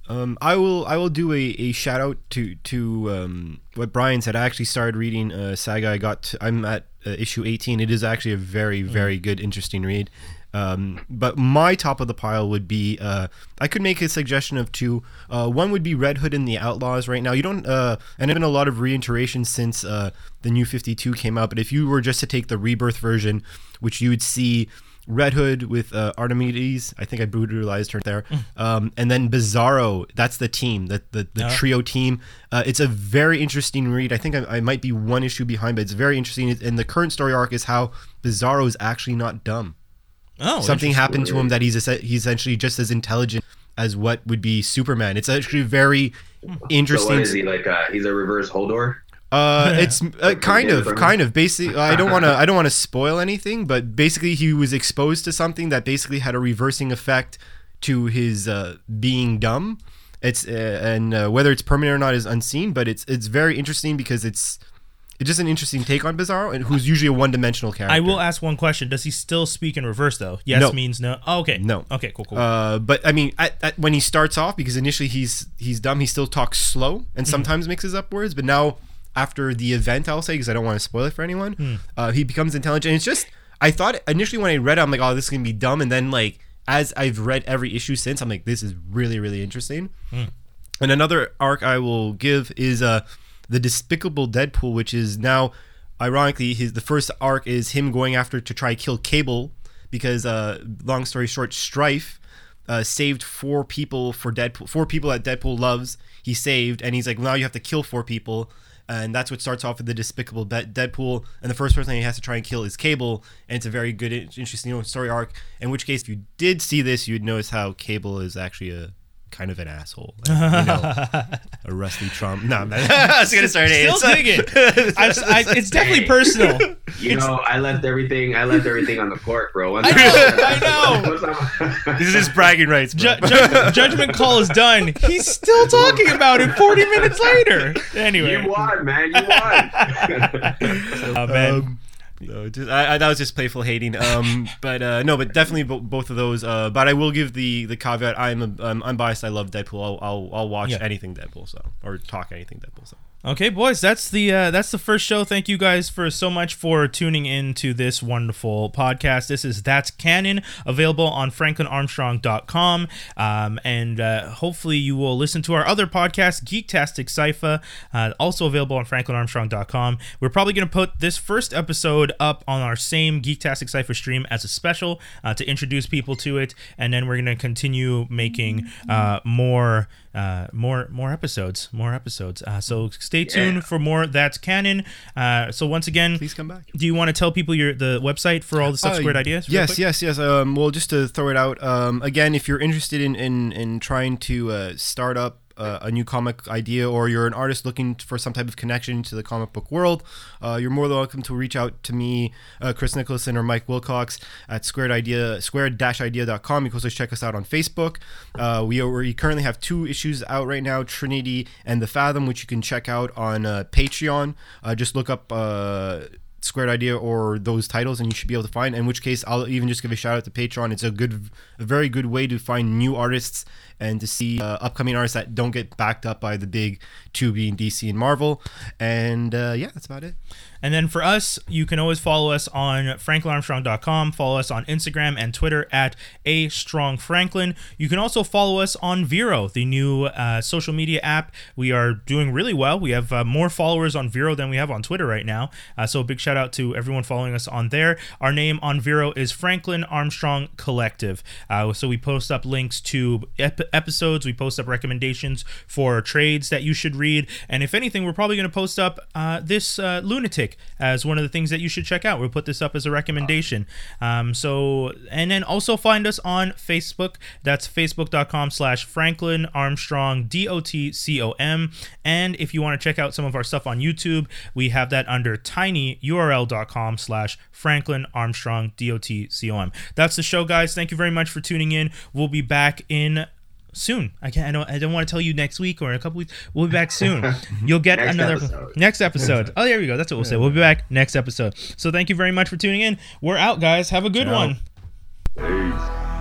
Um, I will I will do a, a shout out to to um, what Brian said. I actually started reading uh, Saga. I got to, I'm at uh, issue 18. It is actually a very very good interesting read. Um, but my top of the pile would be uh, I could make a suggestion of two. Uh, one would be Red Hood and the Outlaws. Right now, you don't uh, and there's been a lot of reiteration since uh, the new 52 came out. But if you were just to take the rebirth version, which you would see Red Hood with uh, Artemides. I think I brutalized her there. Um, and then Bizarro. That's the team, the the, the Oh. trio team. Uh, it's a very interesting read. I think I, I might be one issue behind, but it's very interesting. And the current story arc is how Bizarro is actually not dumb. Oh, Something happened to him that he's es- he's essentially just as intelligent as what would be Superman. It's actually very So what interesting. is he like? Uh, he's a reverse Hodor. Uh, it's uh, kind of, Different. kind of. Basically, I don't want to, I don't want to spoil anything, but basically, he was exposed to something that basically had a reversing effect to his uh, being dumb. It's uh, and uh, whether it's permanent or not is unseen, but it's it's very interesting because it's it's just an interesting take on Bizarro, and who's usually a one-dimensional character. I will ask one question. Does he still speak in reverse though? Yes No. means no. Oh, okay. No. Okay. Cool. Cool. Uh, but I mean, at, at, when he starts off, because initially he's he's dumb, he still talks slow and sometimes mixes up words. But now, after the event, I'll say because I don't want to spoil it for anyone, uh, he becomes intelligent. It's just I thought initially when I read it, I'm like, oh, this is gonna be dumb, and then like as I've read every issue since, I'm like, this is really really interesting. And another arc I will give is uh the Despicable Deadpool, which is now ironically his the first arc is him going after to try kill Cable because uh long story short, Stryfe uh, saved four people for Deadpool, four people that Deadpool loves. He saved, and he's like, well, now you have to kill four people, and that's what starts off with the Despicable Deadpool. And the first person he has to try and kill is Cable, and it's a very good, interesting you know, story arc. In which case, if you did see this, you'd notice how Cable is actually a kind of an asshole, like, you know, a rusty Trump. No, man. I was gonna start it. Still dig it. I, I, it's definitely personal. You know, I left everything. I left everything on the court, bro. Once I know, I know. This is his bragging rights. Ju- ju- judgment call is done. He's still talking about it 40 minutes later. Anyway. you won, man. You won. Oh, man. Um, no, just, I, I, that was just playful hating. Um, but uh, no, but definitely bo- both of those. Uh, but I will give the the caveat. I'm a, um, unbiased. I love Deadpool. I'll I'll, I'll watch Yeah. anything Deadpool. So or talk anything Deadpool. So. Okay, boys, that's the uh, that's the first show. Thank you guys for so much for tuning in to this wonderful podcast. This is That's Canon, available on franklinarmstrong.com. Um, and uh, hopefully you will listen to our other podcast, Geektastic Cypher, uh, also available on franklinarmstrong.com. We're probably going to put this first episode up on our same Geektastic Cypher stream as a special uh, to introduce people to it. And then we're going to continue making uh, more uh, more more episodes, more episodes. Uh, so stay tuned Yeah. for more. That's canon. Uh, so once again, Please come back. do you want to tell people your the website for all the stuff Uh, squared ideas? Yes, yes, yes. Um, well, just to throw it out um, again, if you're interested in in, in trying to uh, start up uh, a new comic idea, or you're an artist looking for some type of connection to the comic book world, uh, you're more than welcome to reach out to me, uh, Chris Nicholson, or Mike Wilcox at squared idea squared-idea.com. You can also check us out on Facebook. Uh, we, are, we currently have two issues out right now, Trinity and The Fathom, which you can check out on uh, Patreon. Uh, just look up. Squared Idea or those titles, and you should be able to find. In which case, I'll even just give a shout out to Patreon. It's a good, a very good way to find new artists and to see uh, upcoming artists that don't get backed up by the big Tubi and DC and Marvel. And uh, yeah, that's about it. And then for us, you can always follow us on franklinarmstrong.com. Follow us on Instagram and Twitter at a strong franklin. You can also follow us on Vero, the new uh, social media app. We are doing really well. We have uh, more followers on Vero than we have on Twitter right now. Uh, so a big shout out to everyone following us on there. Our name on Vero is Franklin Armstrong Collective. Uh, so we post up links to ep- episodes. We post up recommendations for trades that you should read. And if anything, we're probably going to post up uh, this uh, As one of the things that you should check out. We'll put this up as a recommendation. Um, so, and then also find us on Facebook. That's facebook.com slash Franklin Armstrong, D O T C O M. And if you want to check out some of our stuff on YouTube, we have that under tinyurl.com slash Franklin Armstrong, D O T C O M. That's the show, guys. Thank you very much for tuning in. We'll be back in soon. I can't. I don't. I don't want to tell you next week or in a couple weeks. We'll be back soon. You'll get Next another episode. next episode. Oh, there we go. That's what we'll say. We'll be back next episode. So thank you very much for tuning in. We're out, guys. Have a good Ciao. one. Peace.